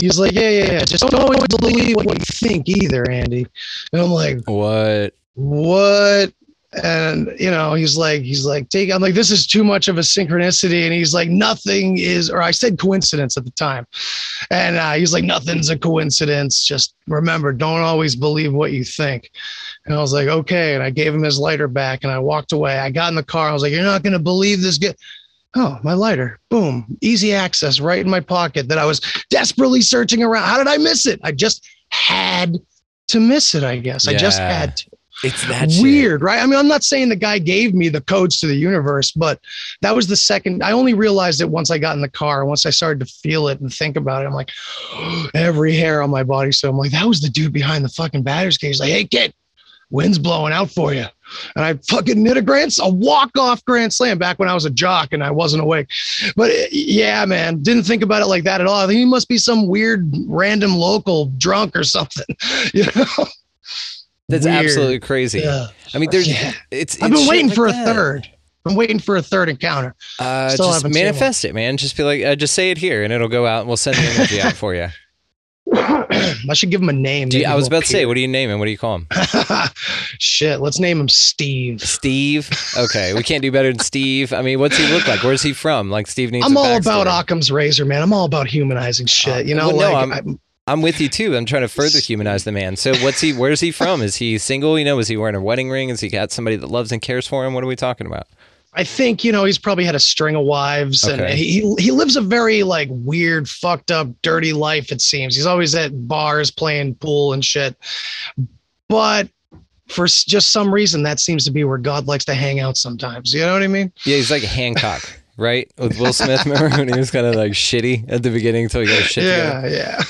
He's like, yeah, yeah, yeah. Just don't always believe what you think either, Andy. And I'm like, what? what? And you know, he's like, he's like, take. I'm like, this is too much of a synchronicity. And he's like, nothing is, or I said coincidence at the time. And uh, he's like, nothing's a coincidence. Just remember, don't always believe what you think. And I was like, okay. And I gave him his lighter back, and I walked away. I got in the car. I was like, you're not gonna believe this. Get Oh, my lighter. Boom. Easy access right in my pocket that I was desperately searching around. How did I miss it? I just had to miss it, I guess. Yeah. I just had to. It's that shit. Weird, right? I mean, I'm not saying the guy gave me the codes to the universe, but that was the second. I only realized it once I got in the car. Once I started to feel it and think about it, I'm like, every hair on my body. So I'm like, that was the dude behind the fucking batter's cage. Like, hey, kid, wind's blowing out for you. And I fucking knit a grand, a walk off grand slam back when I was a jock and I wasn't awake. But uh, yeah, man, didn't think about it like that at all. I think he must be some weird random local drunk or something. You know? That's Weird. absolutely crazy. Yeah. I mean, there's Yeah. it's. I've been waiting like for a third. I'm waiting for a third encounter. Uh, Still just manifest it, man. Just be like, uh, just say it here, and it'll go out, and we'll send the energy out for you. I should give him a name. You, I was about to say, what do you name him? What do you call him? Shit, let's name him Steve. Steve. Okay, we can't do better than Steve. I mean, what's he look like? Where's he from? Like Steve needs. I'm all about Occam's razor, man. I'm all about humanizing uh, shit. You know, well, no, I'm- I'm- I'm with you too. I'm trying to further humanize the man. So, what's he? Where's he from? Is he single? You know, is he wearing a wedding ring? Is he got somebody that loves and cares for him? What are we talking about? I think you know he's probably had a string of wives, and he he lives a very like weird, fucked up, dirty life. It seems he's always at bars playing pool and shit. But for just some reason, that seems to be where God likes to hang out sometimes. You know what I mean? Yeah, he's like Hancock, right? With Will Smith. Remember when he was kind of like shitty at the beginning until he got shit together? Yeah,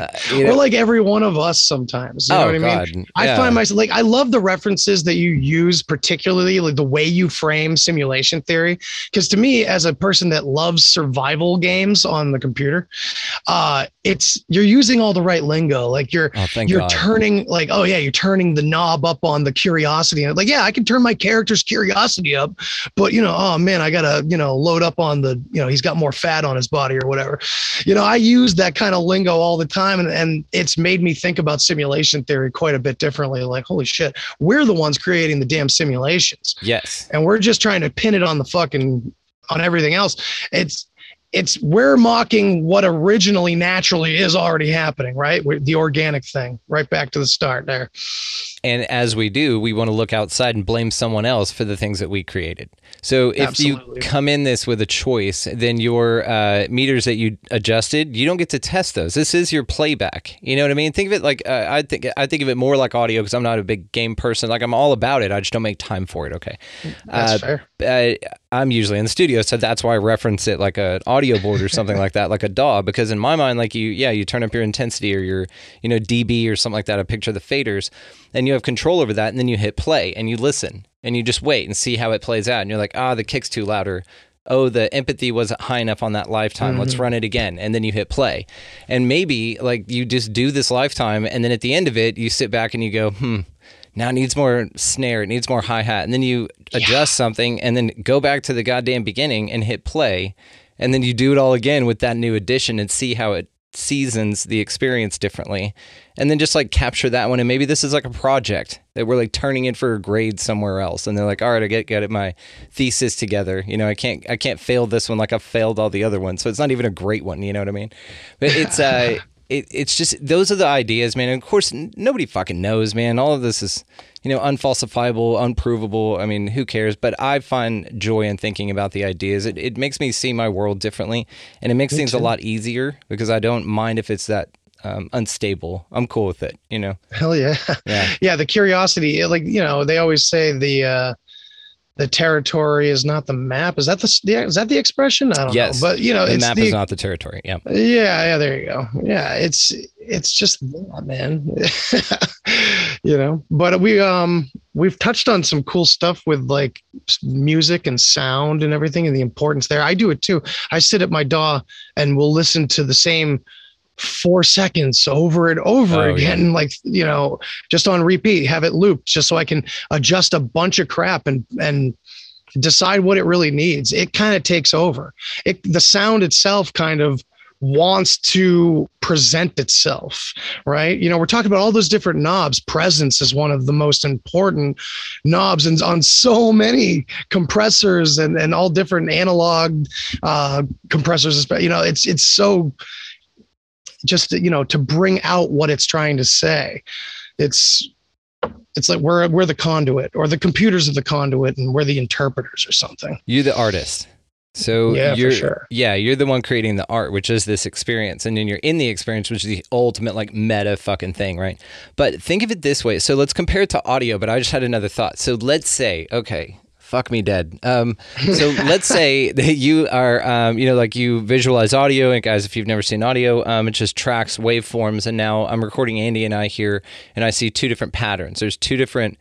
yeah. you know- or like every one of us sometimes. You know Oh, what I God, mean? I find myself like I love the references that you use, particularly like the way you frame simulation theory. Because to me, as a person that loves survival games on the computer, uh, it's you're using all the right lingo. Like you're Oh, you're God. turning like oh yeah, you're turning the knob up on the curiosity. And like yeah, I can turn my character's curiosity up, but you know, oh man, I gotta you know load up on the you know he's got more fat on his body or whatever. You know, I use that kind of lingo all the time, and and it's made me think about simulation theory quite a bit differently. Like holy shit, we're the ones creating the damn simulations yes. and we're just trying to pin it on the fucking on everything else it's it's we're mocking what originally naturally is already happening right We're, the organic thing right back to the start there And as we do, we want to look outside and blame someone else for the things that we created. So if Absolutely. you come in this with a choice, then your uh, meters that you adjusted, you don't get to test those. This is your playback. You know what I mean? Think of it like uh, I think I think of it more like audio because I'm not a big game person. Like I'm all about it. I just don't make time for it. Okay. that's Uh, fair uh, I'm usually in the studio, so that's why I reference it like an audio board or something like that, like a DAW. Because in my mind, like you, yeah, you turn up your intensity or your, you know, dB or something like that. I picture the faders, and you have control over that, and then you hit play and you listen and you just wait and see how it plays out, and you're like, ah, the kick's too loud, or oh, the empathy wasn't high enough on that lifetime. Let's run it again, and then you hit play, and maybe like you just do this lifetime, and then at the end of it, you sit back and you go, hmm. Now it needs more snare, it needs more hi hat. And then you adjust something and then go back to the goddamn beginning and hit play. And then you do it all again with that new addition and see how it seasons the experience differently. And then just like capture that one. And maybe this is like a project that we're like turning in for a grade somewhere else. And they're like, all right, I get get my thesis together. You know, I can't I can't fail this one like I've failed all the other ones. So it's not even a great one, you know what I mean? But it's uh it, it's just those are the ideas, man. And of course, nobody fucking knows, man. All of this is, you know, unfalsifiable, unprovable. I mean, who cares? But I find joy in thinking about the ideas. It, it makes me see my world differently, and it makes things a lot easier because I don't mind if it's that um, unstable. I'm cool with it, you know. hell yeah Yeah. yeah the curiosity like you know they always say the uh the territory is not the map is that the yeah, is that the expression i don't Yes, know but you know the map the is not the territory. Yeah. Yeah, yeah, there you go. Yeah, it's it's just that, man. you know, but we um we've touched on some cool stuff with like music and sound and everything and the importance there. I do it too. I sit at my DAW and we'll listen to the same four seconds over and over Oh, yeah. again, like you know, just on repeat, have it looped just so I can adjust a bunch of crap and and decide what it really needs. It kind of takes over. It the sound itself kind of wants to present itself, right? You know, we're talking about all those different knobs. Presence is one of the most important knobs and on so many compressors and, and all different analog uh, compressors. You know, it's it's so just you know to bring out what it's trying to say. It's it's like we're we're the conduit or the computers are the conduit and we're the interpreters or something. You're the artist. So Yeah, for you're sure. yeah, you're the one creating the art, which is this experience, and then you're in the experience, which is the ultimate like meta fucking thing, right? But think of it this way. So let's compare it to audio. But I just had another thought. So let's say, okay, fuck me dead. Um, so let's say that you are, um, you know, like you visualize audio, and guys, if you've never seen audio, um, it's just tracks, waveforms, and now I'm recording Andy and I here, and I see two different patterns. There's two different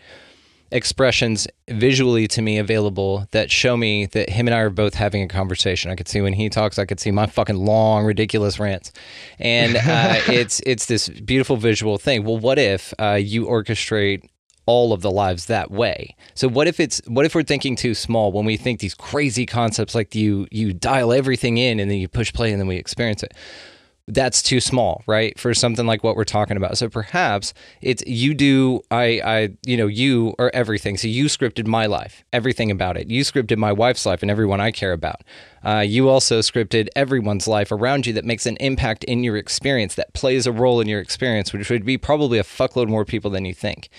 expressions visually to me available that show me that him and I are both having a conversation. I could see when he talks, I could see my fucking long, ridiculous rants, and uh, it's it's this beautiful visual thing. Well, what if uh, you orchestrate all of the lives that way? So what if it's what if we're thinking too small when we think these crazy concepts like you you dial everything in and then you push play and then we experience it that's too small, right? For something like what we're talking about. So perhaps it's you do I I you know, you are everything. So you scripted my life, everything about it. You scripted my wife's life and everyone I care about. Uh, you also scripted everyone's life around you that makes an impact in your experience, that plays a role in your experience, which would be probably a fuckload more people than you think.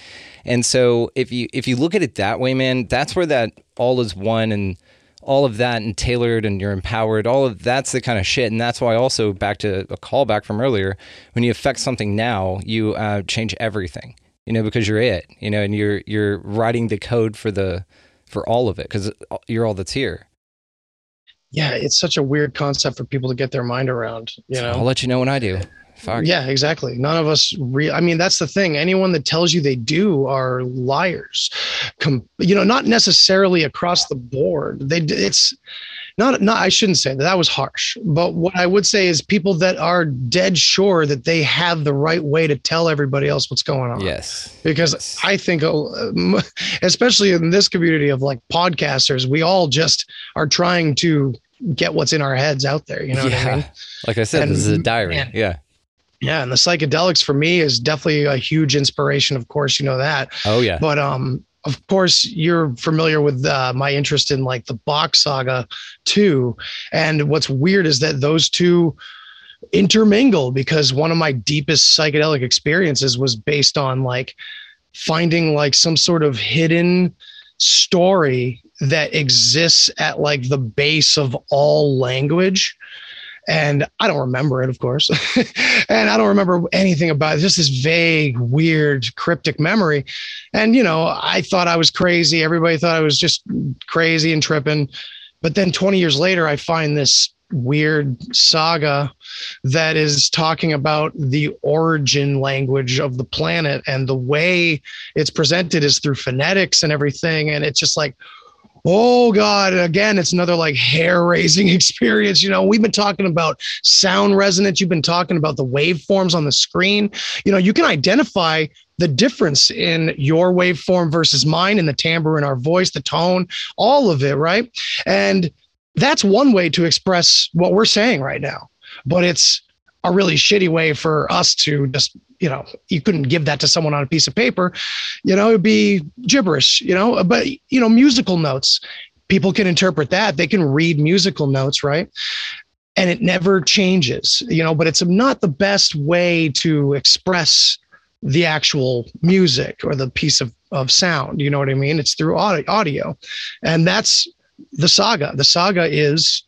And so if you if you look at it that way, man, that's where that all is one and all of that and tailored and you're empowered all of that's the kind of shit. And that's why also back to a callback from earlier when you affect something now you uh, change everything you know because you're it you know and you're you're writing the code for the for all of it because you're all that's here. Yeah, it's such a weird concept for people to get their mind around. You know, i'll let you know when i do Fuck. Yeah, exactly. None of us re I mean, that's the thing. Anyone that tells you they do are liars. Com- you know, not necessarily across the board. They it's not not I shouldn't say that. That was harsh. But what I would say is people that are dead sure that they have the right way to tell everybody else what's going on. Yes. Because Yes. I think, uh, especially in this community of like podcasters, we all just are trying to get what's in our heads out there. You know what I mean? Like I said, And this is a diary. man, yeah. Yeah, and the psychedelics for me is definitely a huge inspiration. Of course, you know that. Oh yeah. But um, of course, you're familiar with uh, my interest in like the Bock saga too. And what's weird is that those two intermingle because one of my deepest psychedelic experiences was based on like finding like some sort of hidden story that exists at like the base of all language and I don't remember it, of course. and I don't remember anything about it. Just this vague, weird, cryptic memory. And you know, I thought I was crazy. Everybody thought I was just crazy and tripping. But then 20 years later, I find this weird saga that is talking about the origin language of the planet and the way it's presented is through phonetics and everything. And it's just like, Oh God! Again, it's another like hair-raising experience. You know, we've been talking about sound resonance. You've been talking about the waveforms on the screen. You know, you can identify the difference in your waveform versus mine, and the timbre in our voice, the tone, all of it, right? And that's one way to express what we're saying right now. But it's a really shitty way for us to just you know you couldn't give that to someone on a piece of paper you know it'd be gibberish you know but you know musical notes people can interpret that. They can read musical notes right? And it never changes you know but it's not the best way to express the actual music or the piece of, of sound you know what i mean? It's through audio, and that's the saga. The saga is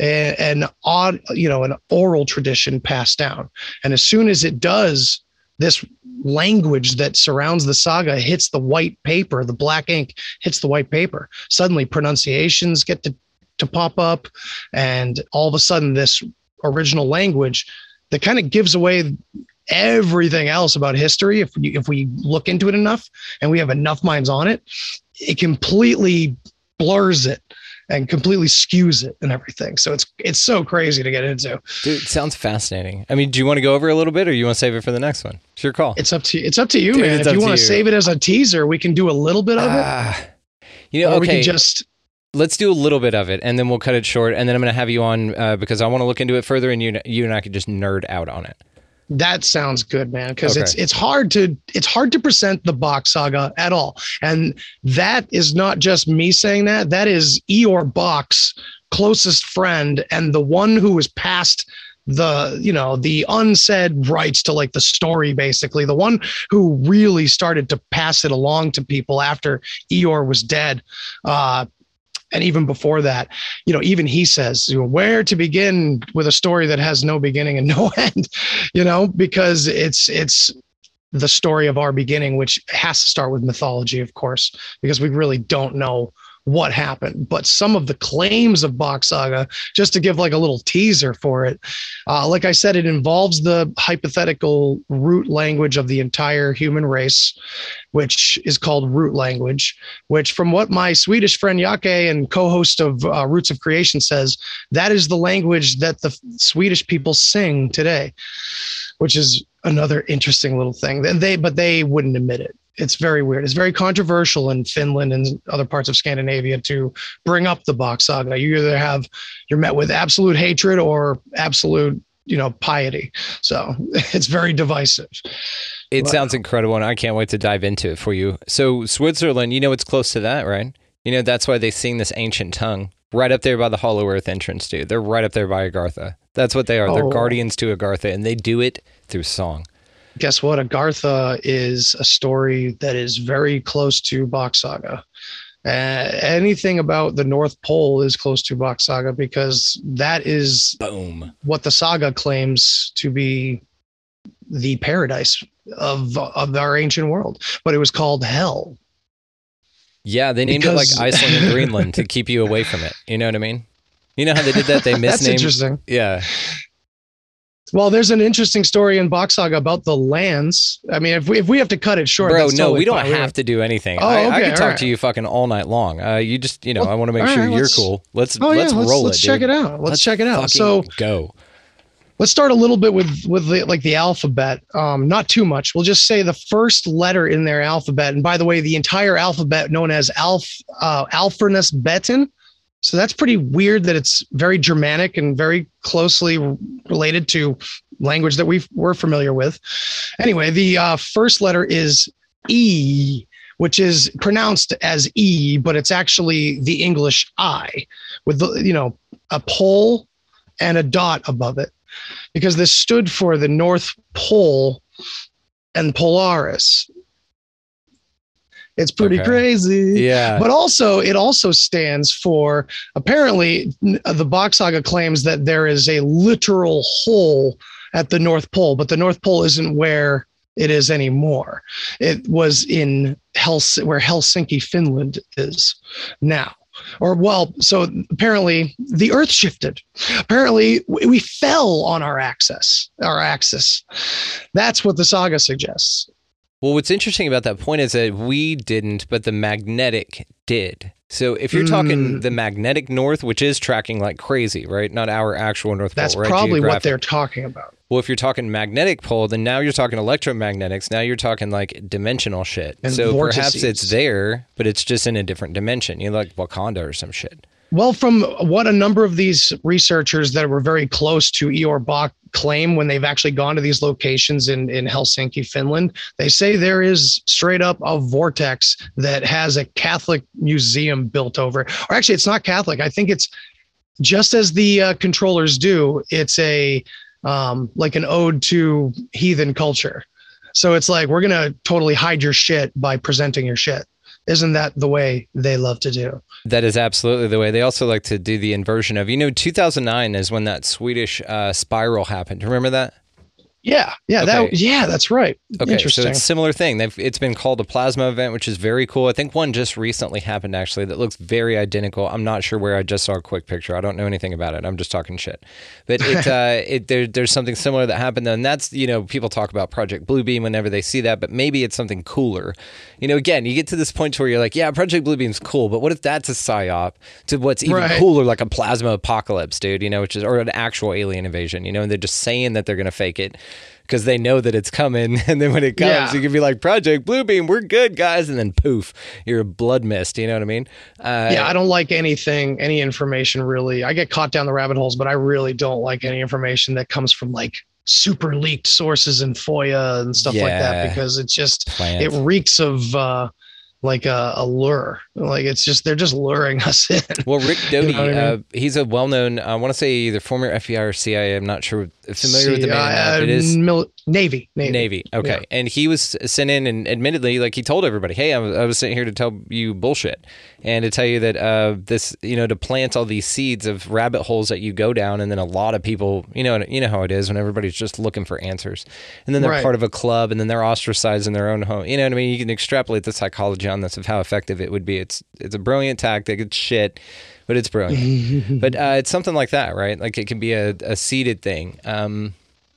an odd you know an oral tradition passed down. And as soon as it does this language that surrounds the saga hits the white paper the black ink hits the white paper. Suddenly pronunciations get to, to pop up and all of a sudden this original language that kind of gives away everything else about history if we, if we look into it enough and we have enough minds on it it completely blurs it and completely skews it and everything so it's it's so crazy to get into Dude, it sounds fascinating. I mean, do you want to go over a little bit or you want to save it for the next one? It's your call. it's up to you. it's up to you Dude, man if you want to you. save it as a teaser we can do a little bit of it Ah. you know, or we okay. can just let's do a little bit of it and then we'll cut it short and then I'm going to have you on uh, because I want to look into it further and you you and I could just nerd out on it. That sounds good, man. Because it's Okay. it's hard to it's hard to present the Bock saga at all, and that is not just me saying that. That is Ior Bock's closest friend and the one who was passed the you know the unsaid rights to like the story basically the one who really started to pass it along to people after Ior was dead uh and even before that you know even he says you know, where to begin with a story that has no beginning and no end you know because it's it's the story of our beginning which has to start with mythology of course because we really don't know what happened but some of the claims of Bock saga just to give like a little teaser for it uh, like i said it involves the hypothetical root language of the entire human race which is called root language which from what my swedish friend Yake and co-host of uh, roots of creation says that is the language that the swedish people sing today which is another interesting little thing. And they but they wouldn't admit it it's very weird it's very controversial in finland and other parts of scandinavia to bring up the Bock saga you either have you're met with absolute hatred or absolute you know piety so it's very divisive It Wow. sounds incredible and I can't wait to dive into it for you. So, Switzerland, you know it's close to that, right? You know that's why they sing this ancient tongue right up there by the Hollow Earth entrance, dude. They're right up there by Agartha. That's what they are. They're Oh. guardians to Agartha and they do it through song. Guess what? Agartha is a story that is very close to Bock Saga. Uh, anything about the North Pole is close to Bock Saga because that is Boom. what the saga claims to be the paradise of of our ancient world, but it was called hell. Yeah, they named Because- it like Iceland and Greenland to keep you away from it. You know what I mean? You know how they did that? They misnamed. That's interesting. Yeah. Well, there's an interesting story in Bock Saga about the lands. I mean, if we if we have to cut it short, Bro, no, totally we don't fine. have to do anything. Oh, I, I okay, could talk alright. to you fucking all night long. Uh, you just, you know, I want to make sure right, you're let's- cool. Let's Oh yeah, let's let's, roll let's it. check dude. it out. Let's, check it out. So go. let's start a little bit with with the, like the alphabet. Um, not too much. We'll just say the first letter in their alphabet. And by the way, the entire alphabet known as Alf uh, Alphornus Beton. So that's pretty weird that it's very Germanic and very closely related to language that we we're familiar with. Anyway, the uh, first letter is E, which is pronounced as E, but it's actually the English I, with the you know a pole and a dot above it, because this stood for the North Pole and Polaris. It's pretty Okay. crazy. Yeah. But also, it also stands for apparently uh, the Bock Saga claims that there is a literal hole at the North Pole, but the North Pole isn't where it is anymore. It was in Hels- where Helsinki, Finland is now. Or well, so apparently the Earth shifted. Apparently we we fell on our axis. Our axis. That's what the saga suggests. Well, what's interesting about that point is that we didn't, but the magnetic did. So if you're talking Mm. the magnetic north, which is tracking like crazy, right? Not our actual north That's pole, right? probably what they're talking about. Well, if you're talking magnetic pole, then now you're talking electromagnetics. Now you're talking like dimensional shit. And so perhaps it's there, but it's just in a different dimension. You know, like Wakanda or some shit. Well, from what a number of these researchers that were very close to Ior Bock claim when they've actually gone to these locations in, in Helsinki, Finland, they say there is straight up a vortex that has a Catholic museum built over. Or actually, it's not Catholic. I think it's just as the uh, controllers do, it's a um, like an ode to heathen culture. So it's like, we're going to totally hide your shit by presenting your shit. Isn't that the way they love to do? That is absolutely the way. They also like to do the inversion of, you know, 2009 is when that Swedish uh, spiral happened. Remember that? Yeah, yeah, Okay. that yeah, that's right. Okay, Interesting. so it's a similar thing. They've, it's been called a plasma event, which is very cool. I think one just recently happened actually that looks very identical. I'm not sure where. I just saw a quick picture. I don't know anything about it. I'm just talking shit. But it, uh, it there, there's something similar that happened, though, and that's you know people talk about Project Bluebeam whenever they see that, but maybe it's something cooler. You know, again, you get to this point where you're like, yeah, Project Bluebeam's cool, but what if that's a psyop to what's even Right. cooler, like a plasma apocalypse, dude? You know, which is or an actual alien invasion. You know, and they're just saying that they're gonna fake it because they know that it's coming. And then when it comes, Yeah. you can be like, Project Bluebeam, we're good, guys. And then poof, you're a blood mist. You know what I mean? Uh, yeah, I don't like anything, any information really. I get caught down the rabbit holes, but I really don't like any information that comes from like super leaked sources and FOIA and stuff like that because it's just it reeks of uh like a, a lure. Like it's just they're just luring us in. Well, Rick Doty, You know I mean? uh, he's a well-known. I want to say either former FBI or CIA. I'm not sure. Familiar with the man? uh, it is mil- Navy, Navy. Navy. Okay. And he was sent in and admittedly, like he told everybody, hey, I was, I was sitting here to tell you bullshit and to tell you that uh, this, you know, to plant all these seeds of rabbit holes that you go down. And then a lot of people, you know, you know how it is when everybody's just looking for answers. And then they're Right. part of a club and then they're ostracized in their own home. You know what I mean? You can extrapolate the psychology on this of how effective it would be. It's, it's a brilliant tactic. It's shit. But it's brilliant. but uh, it's something like that, right? Like it can be a, a seeded thing. Um,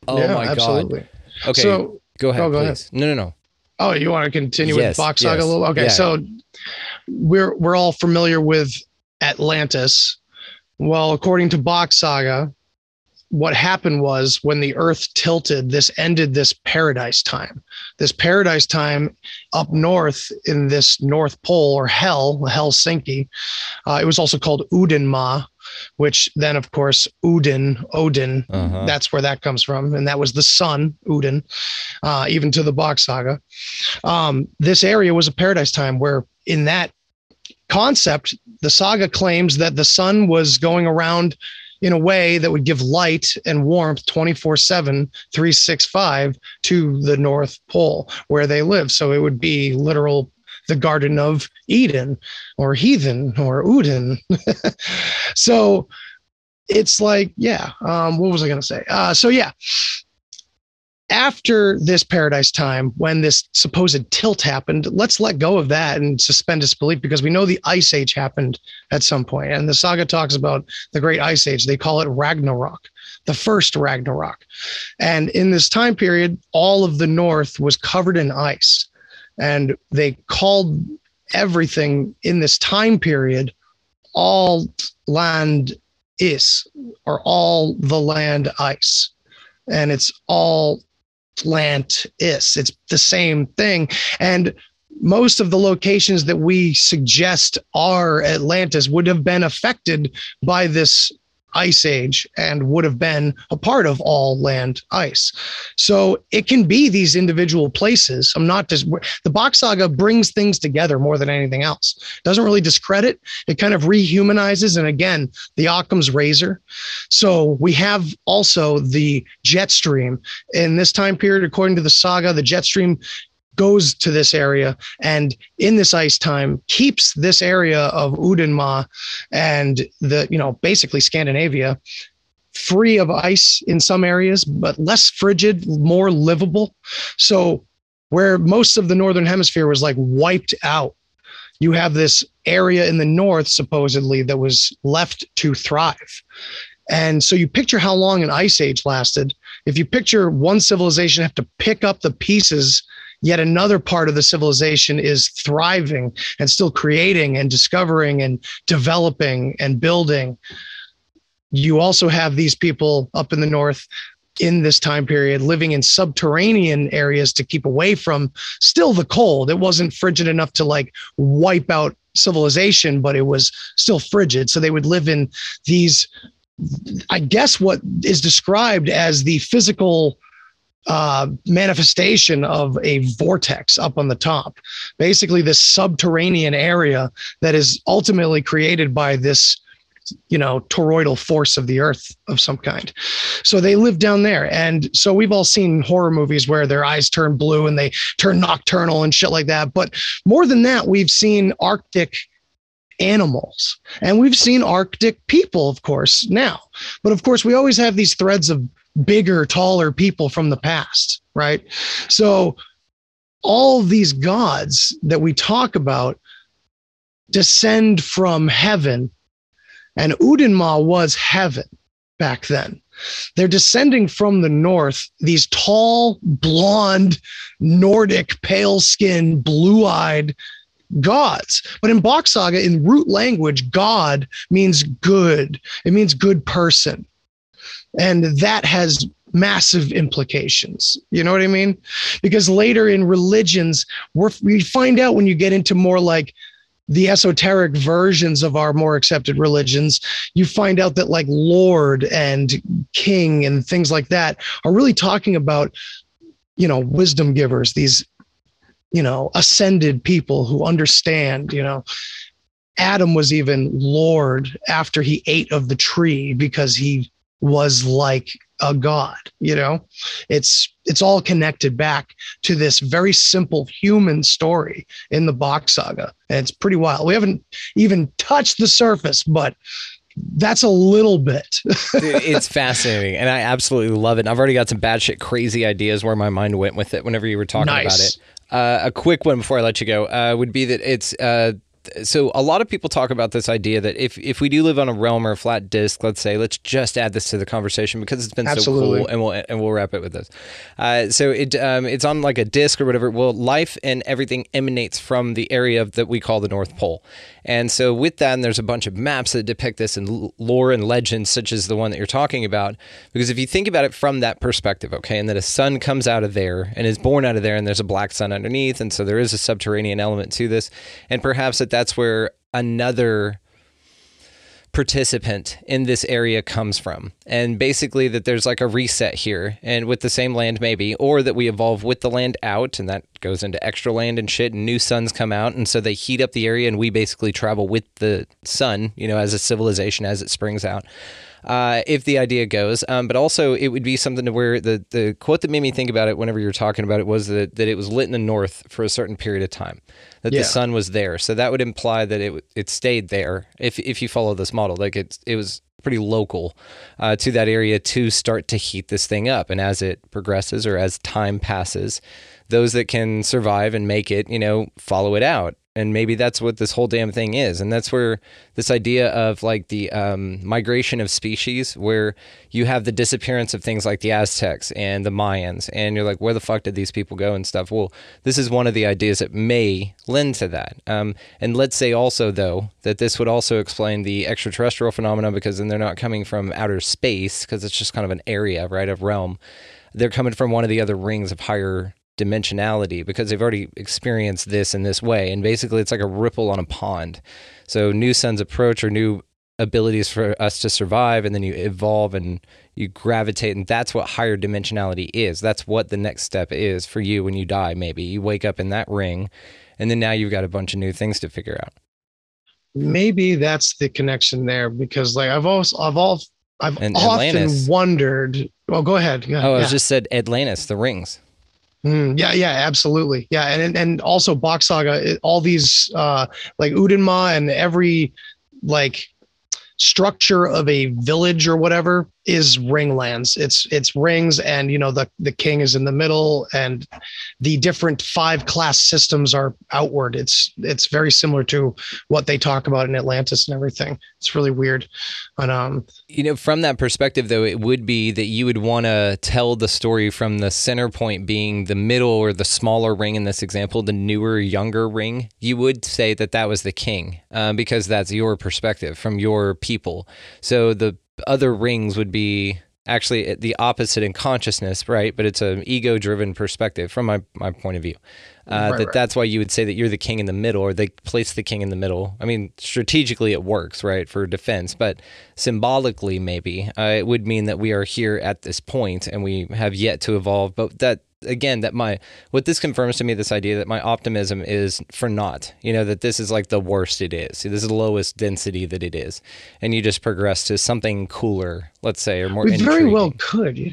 oh Yeah, my absolutely. god. Okay, So- go ahead, oh, go please. No, no, no. Oh, you want to continue Yes, with Bock Saga yes. a little? Okay, Yeah. so we're we're all familiar with Atlantis. Well, according to Bock Saga, what happened was when the Earth tilted, this ended this paradise time. This paradise time up north in this North Pole or Hell, Helsinki. Uh, it was also called Udenma, which then, of course, Udin, Odin, Uh-huh. that's where that comes from. And that was the sun, Udin, uh, even to the Bock Saga. Um, this area was a paradise time where, in that concept, the saga claims that the sun was going around in a way that would give light and warmth 24 7, 365 to the North Pole where they live. So it would be literal the Garden of Eden or Heathen or Uden. so it's like, yeah, um, what was I going to say? Uh, so, yeah, after this paradise time, when this supposed tilt happened, let's let go of that and suspend disbelief because we know the ice age happened at some point. And the saga talks about the great ice age. They call it Ragnarok. the first Ragnarok. And in this time period, all of the north was covered in ice. And they called everything in this time period all land is, or all the land ice. And it's all land is. It's the same thing. And most of the locations that we suggest are Atlantis would have been affected by this ice age and would have been a part of all land ice. So it can be these individual places. I'm not just the Bock saga brings things together more than anything else. Doesn't really discredit, it kind of rehumanizes. And again, the Occam's razor. So we have also the jet stream in this time period, according to the saga, the jet stream goes to this area and in this ice time keeps this area of Udenma and the you know basically Scandinavia free of ice in some areas but less frigid more livable. So where most of the northern hemisphere was like wiped out you have this area in the north supposedly that was left to thrive. And so you picture how long an ice age lasted. If you picture one civilization have to pick up the pieces yet another part of the civilization is thriving and still creating and discovering and developing and building. You also have these people up in the north in this time period living in subterranean areas to keep away from still the cold. It wasn't frigid enough to like wipe out civilization, but it was still frigid. So they would live in these, I guess, what is described as the physical uh, manifestation of a vortex up on the top. Basically, this subterranean area that is ultimately created by this you know toroidal force of the earth of some kind. So they live down there. And so we've all seen horror movies where their eyes turn blue and they turn nocturnal and shit like that. But more than that we've seen arctic animals. And we've seen arctic people of course now. But of course we always have these threads of bigger, taller people from the past, right? So all these gods that we talk about descend from heaven, and Udenma was heaven back then. They're descending from the north, these tall, blonde, Nordic, pale skinned, blue eyed gods. But in Bock Saga, in root language, God means good, it means good person. And that has massive implications. You know what I mean? Because later in religions, we're, we find out when you get into more like the esoteric versions of our more accepted religions, you find out that like Lord and King and things like that are really talking about, you know, wisdom givers, these, you know, ascended people who understand, you know. Adam was even Lord after he ate of the tree because he was like a god you know? It's it's all connected back to this very simple human story in the Bock saga. And it's pretty wild. We haven't even touched the surface but that's a little bit. It's fascinating and i absolutely love it. And i've already got some bad shit crazy ideas where my mind went with it whenever you were talking nice. about it. Uh, a quick one before I let you go uh, would be that it's uh, so a lot of people talk about this idea that if if we do live on a realm or a flat disk, let's say, let's just add this to the conversation because it's been Absolutely. so cool, and we'll and we'll wrap it with this. Uh, so it um, it's on like a disk or whatever. Well, life and everything emanates from the area that we call the North Pole, and so with that, and there's a bunch of maps that depict this in lore and legends, such as the one that you're talking about. Because if you think about it from that perspective, okay, and that a sun comes out of there and is born out of there, and there's a black sun underneath, and so there is a subterranean element to this, and perhaps that that's where another participant in this area comes from. And basically, that there's like a reset here, and with the same land, maybe, or that we evolve with the land out, and that goes into extra land and shit, and new suns come out. And so they heat up the area, and we basically travel with the sun, you know, as a civilization as it springs out uh, if the idea goes. Um, but also, it would be something to where the, the quote that made me think about it whenever you were talking about it was that, that it was lit in the north for a certain period of time, that yeah. the sun was there. So that would imply that it it stayed there if if you follow this model. Like it it was pretty local uh, to that area to start to heat this thing up. And as it progresses or as time passes, those that can survive and make it, you know, follow it out. And maybe that's what this whole damn thing is. And that's where this idea of like the um, migration of species where you have the disappearance of things like the aztecs and the mayans and you're like where the fuck did these people go and stuff? Well this is one of the ideas that may lend to that. Um, and let's say also though that this would also explain the extraterrestrial phenomena because then they're not coming from outer space because it's just kind of an area right of realm. They're coming from one of the other rings of higher dimensionality because they've already experienced this in this way. And basically, it's like a ripple on a pond. So, new suns approach or new abilities for us to survive, and then you evolve and you gravitate. And that's what higher dimensionality is. That's what the next step is for you when you die, maybe. You wake up in that ring, and then now you've got a bunch of new things to figure out. Maybe that's the connection there because, like, I've also, I've all, I've And often Atlantis. wondered. Well, go ahead. Yeah, Oh, I yeah. just said Atlantis, the rings. Mm, yeah, yeah, absolutely. Yeah, and and also Bock Saga, all these uh like Udenma and every like structure of a village or whatever is ringlands. It's it's rings and you know the the king is in the middle and the different five class systems are outward. It's it's very similar to what they talk about in Atlantis and everything. It's really weird. But um You know, from that perspective, though, it would be that you would want to tell the story from the center point being the middle or the smaller ring in this example, the newer, younger ring. You would say that that was the king um, because that's your perspective from your people. So the other rings would be actually the opposite in consciousness, right? But it's an ego driven perspective from my, my point of view. Uh, Right, that right. that's why you would say that you're the king in the middle, or they place the king in the middle. I mean, strategically it works, right, for defense, but symbolically maybe uh, it would mean that we are here at this point and we have yet to evolve. But that again, that my what this confirms to me this idea that my optimism is for naught. You know that this is like the worst it is. This is the lowest density that it is, and you just progress to something cooler, let's say, or more. we very well could yeah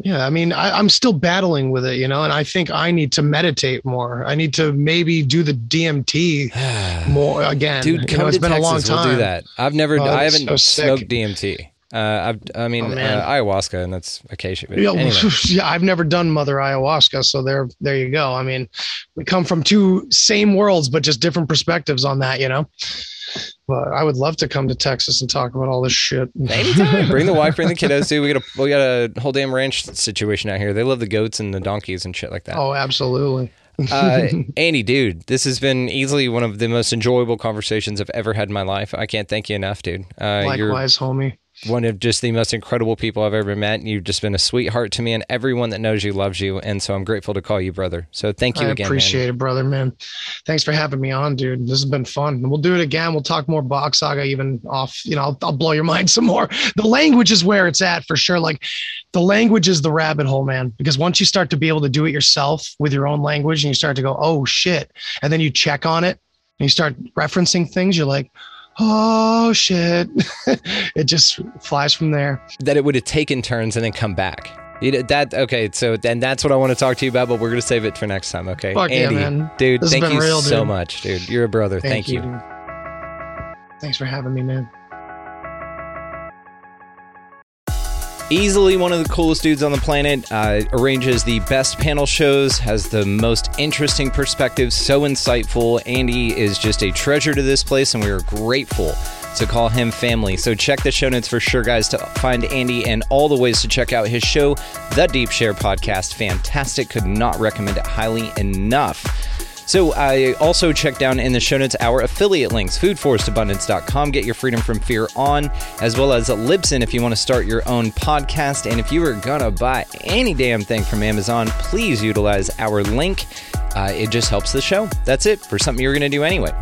yeah i mean I, i'm still battling with it you know and i think i need to meditate more i need to maybe do the dmt more again Dude, you come know, it's to been Texas. a long time We'll do that. i've never oh, i haven't so smoked DMT. Uh, I've. I mean, Oh, uh, ayahuasca, and that's acacia. But yeah, anyway. yeah, I've never done mother ayahuasca, so there, there you go. I mean, we come from two same worlds, but just different perspectives on that, you know. But I would love to come to Texas and talk about all this shit. Anytime. bring the wife, bring the kiddos too. We got a we got a whole damn ranch situation out here. They love the goats and the donkeys and shit like that. oh, absolutely. Uh, Andy, dude, this has been easily one of the most enjoyable conversations I've ever had in my life. I can't thank you enough, dude. Uh, you're Likewise, homie. One of just the most incredible people I've ever met. You've just been a sweetheart to me, and everyone that knows you loves you. And so I'm grateful to call you brother. So thank you I again. man. appreciate it, brother, man. Thanks for having me on, dude. This has been fun. We'll do it again. We'll talk more Bock saga, even off. You know, I'll, I'll blow your mind some more. The language is where it's at for sure. Like, the language is the rabbit hole, man. Because once you start to be able to do it yourself with your own language, and you start to go, oh shit, and then you check on it, and you start referencing things, you're like. Oh shit! it just flies from there. that it would have taken turns and then come back. You that okay, so then that's what I want to talk to you about, but we're gonna save it for next time, okay? Fuck yeah, Andy, man. dude, This thank you real, so much, dude. You're a brother. Thank, you. dude. Thanks for having me, man. Easily one of the coolest dudes on the planet. Uh, arranges the best panel shows, has the most interesting perspectives, so insightful. Andy is just a treasure to this place, and we are grateful to call him family. So check the show notes for sure, guys, to find Andy and all the ways to check out his show, The Deep Share Podcast. Fantastic. Could not recommend it highly enough. So I also check down in the show notes our affiliate links, foodforestabundance.com, get your freedom from fear on, as well as Libsyn if you want to start your own podcast. And if you are gonna buy any damn thing from Amazon, please utilize our link. Uh, it just helps the show. That's it for something you're gonna do anyway.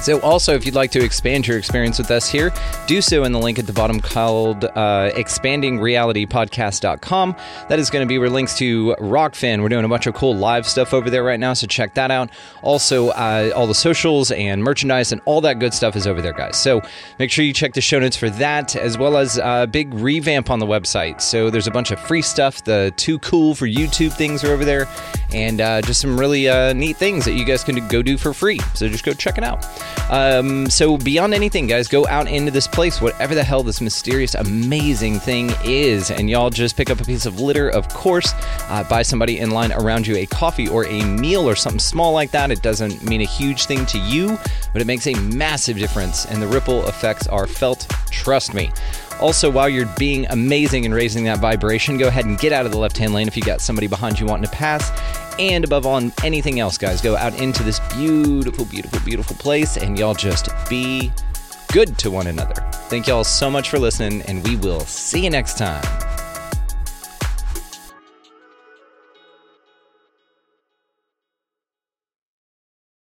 So, also, if you'd like to expand your experience with us here, do so in the link at the bottom called uh, expandingrealitypodcast.com. That is going to be where links to Rokfin. We're doing a bunch of cool live stuff over there right now, so check that out. Also, uh, all the socials and merchandise and all that good stuff is over there, guys. So, make sure you check the show notes for that, as well as a big revamp on the website. So, there's a bunch of free stuff. The Too Cool for YouTube things are over there, and uh, just some really uh, neat things that you guys can go do for free. So, just go check it out. Um, so, beyond anything, guys, go out into this place, whatever the hell this mysterious, amazing thing is, and y'all just pick up a piece of litter, of course. Uh, buy somebody in line around you a coffee or a meal or something small like that. It doesn't mean a huge thing to you, but it makes a massive difference, and the ripple effects are felt. Trust me. Also, while you're being amazing and raising that vibration, go ahead and get out of the left hand lane if you got somebody behind you wanting to pass. And above all anything else, guys, go out into this beautiful, beautiful, beautiful place and y'all just be good to one another. Thank y'all so much for listening, and we will see you next time.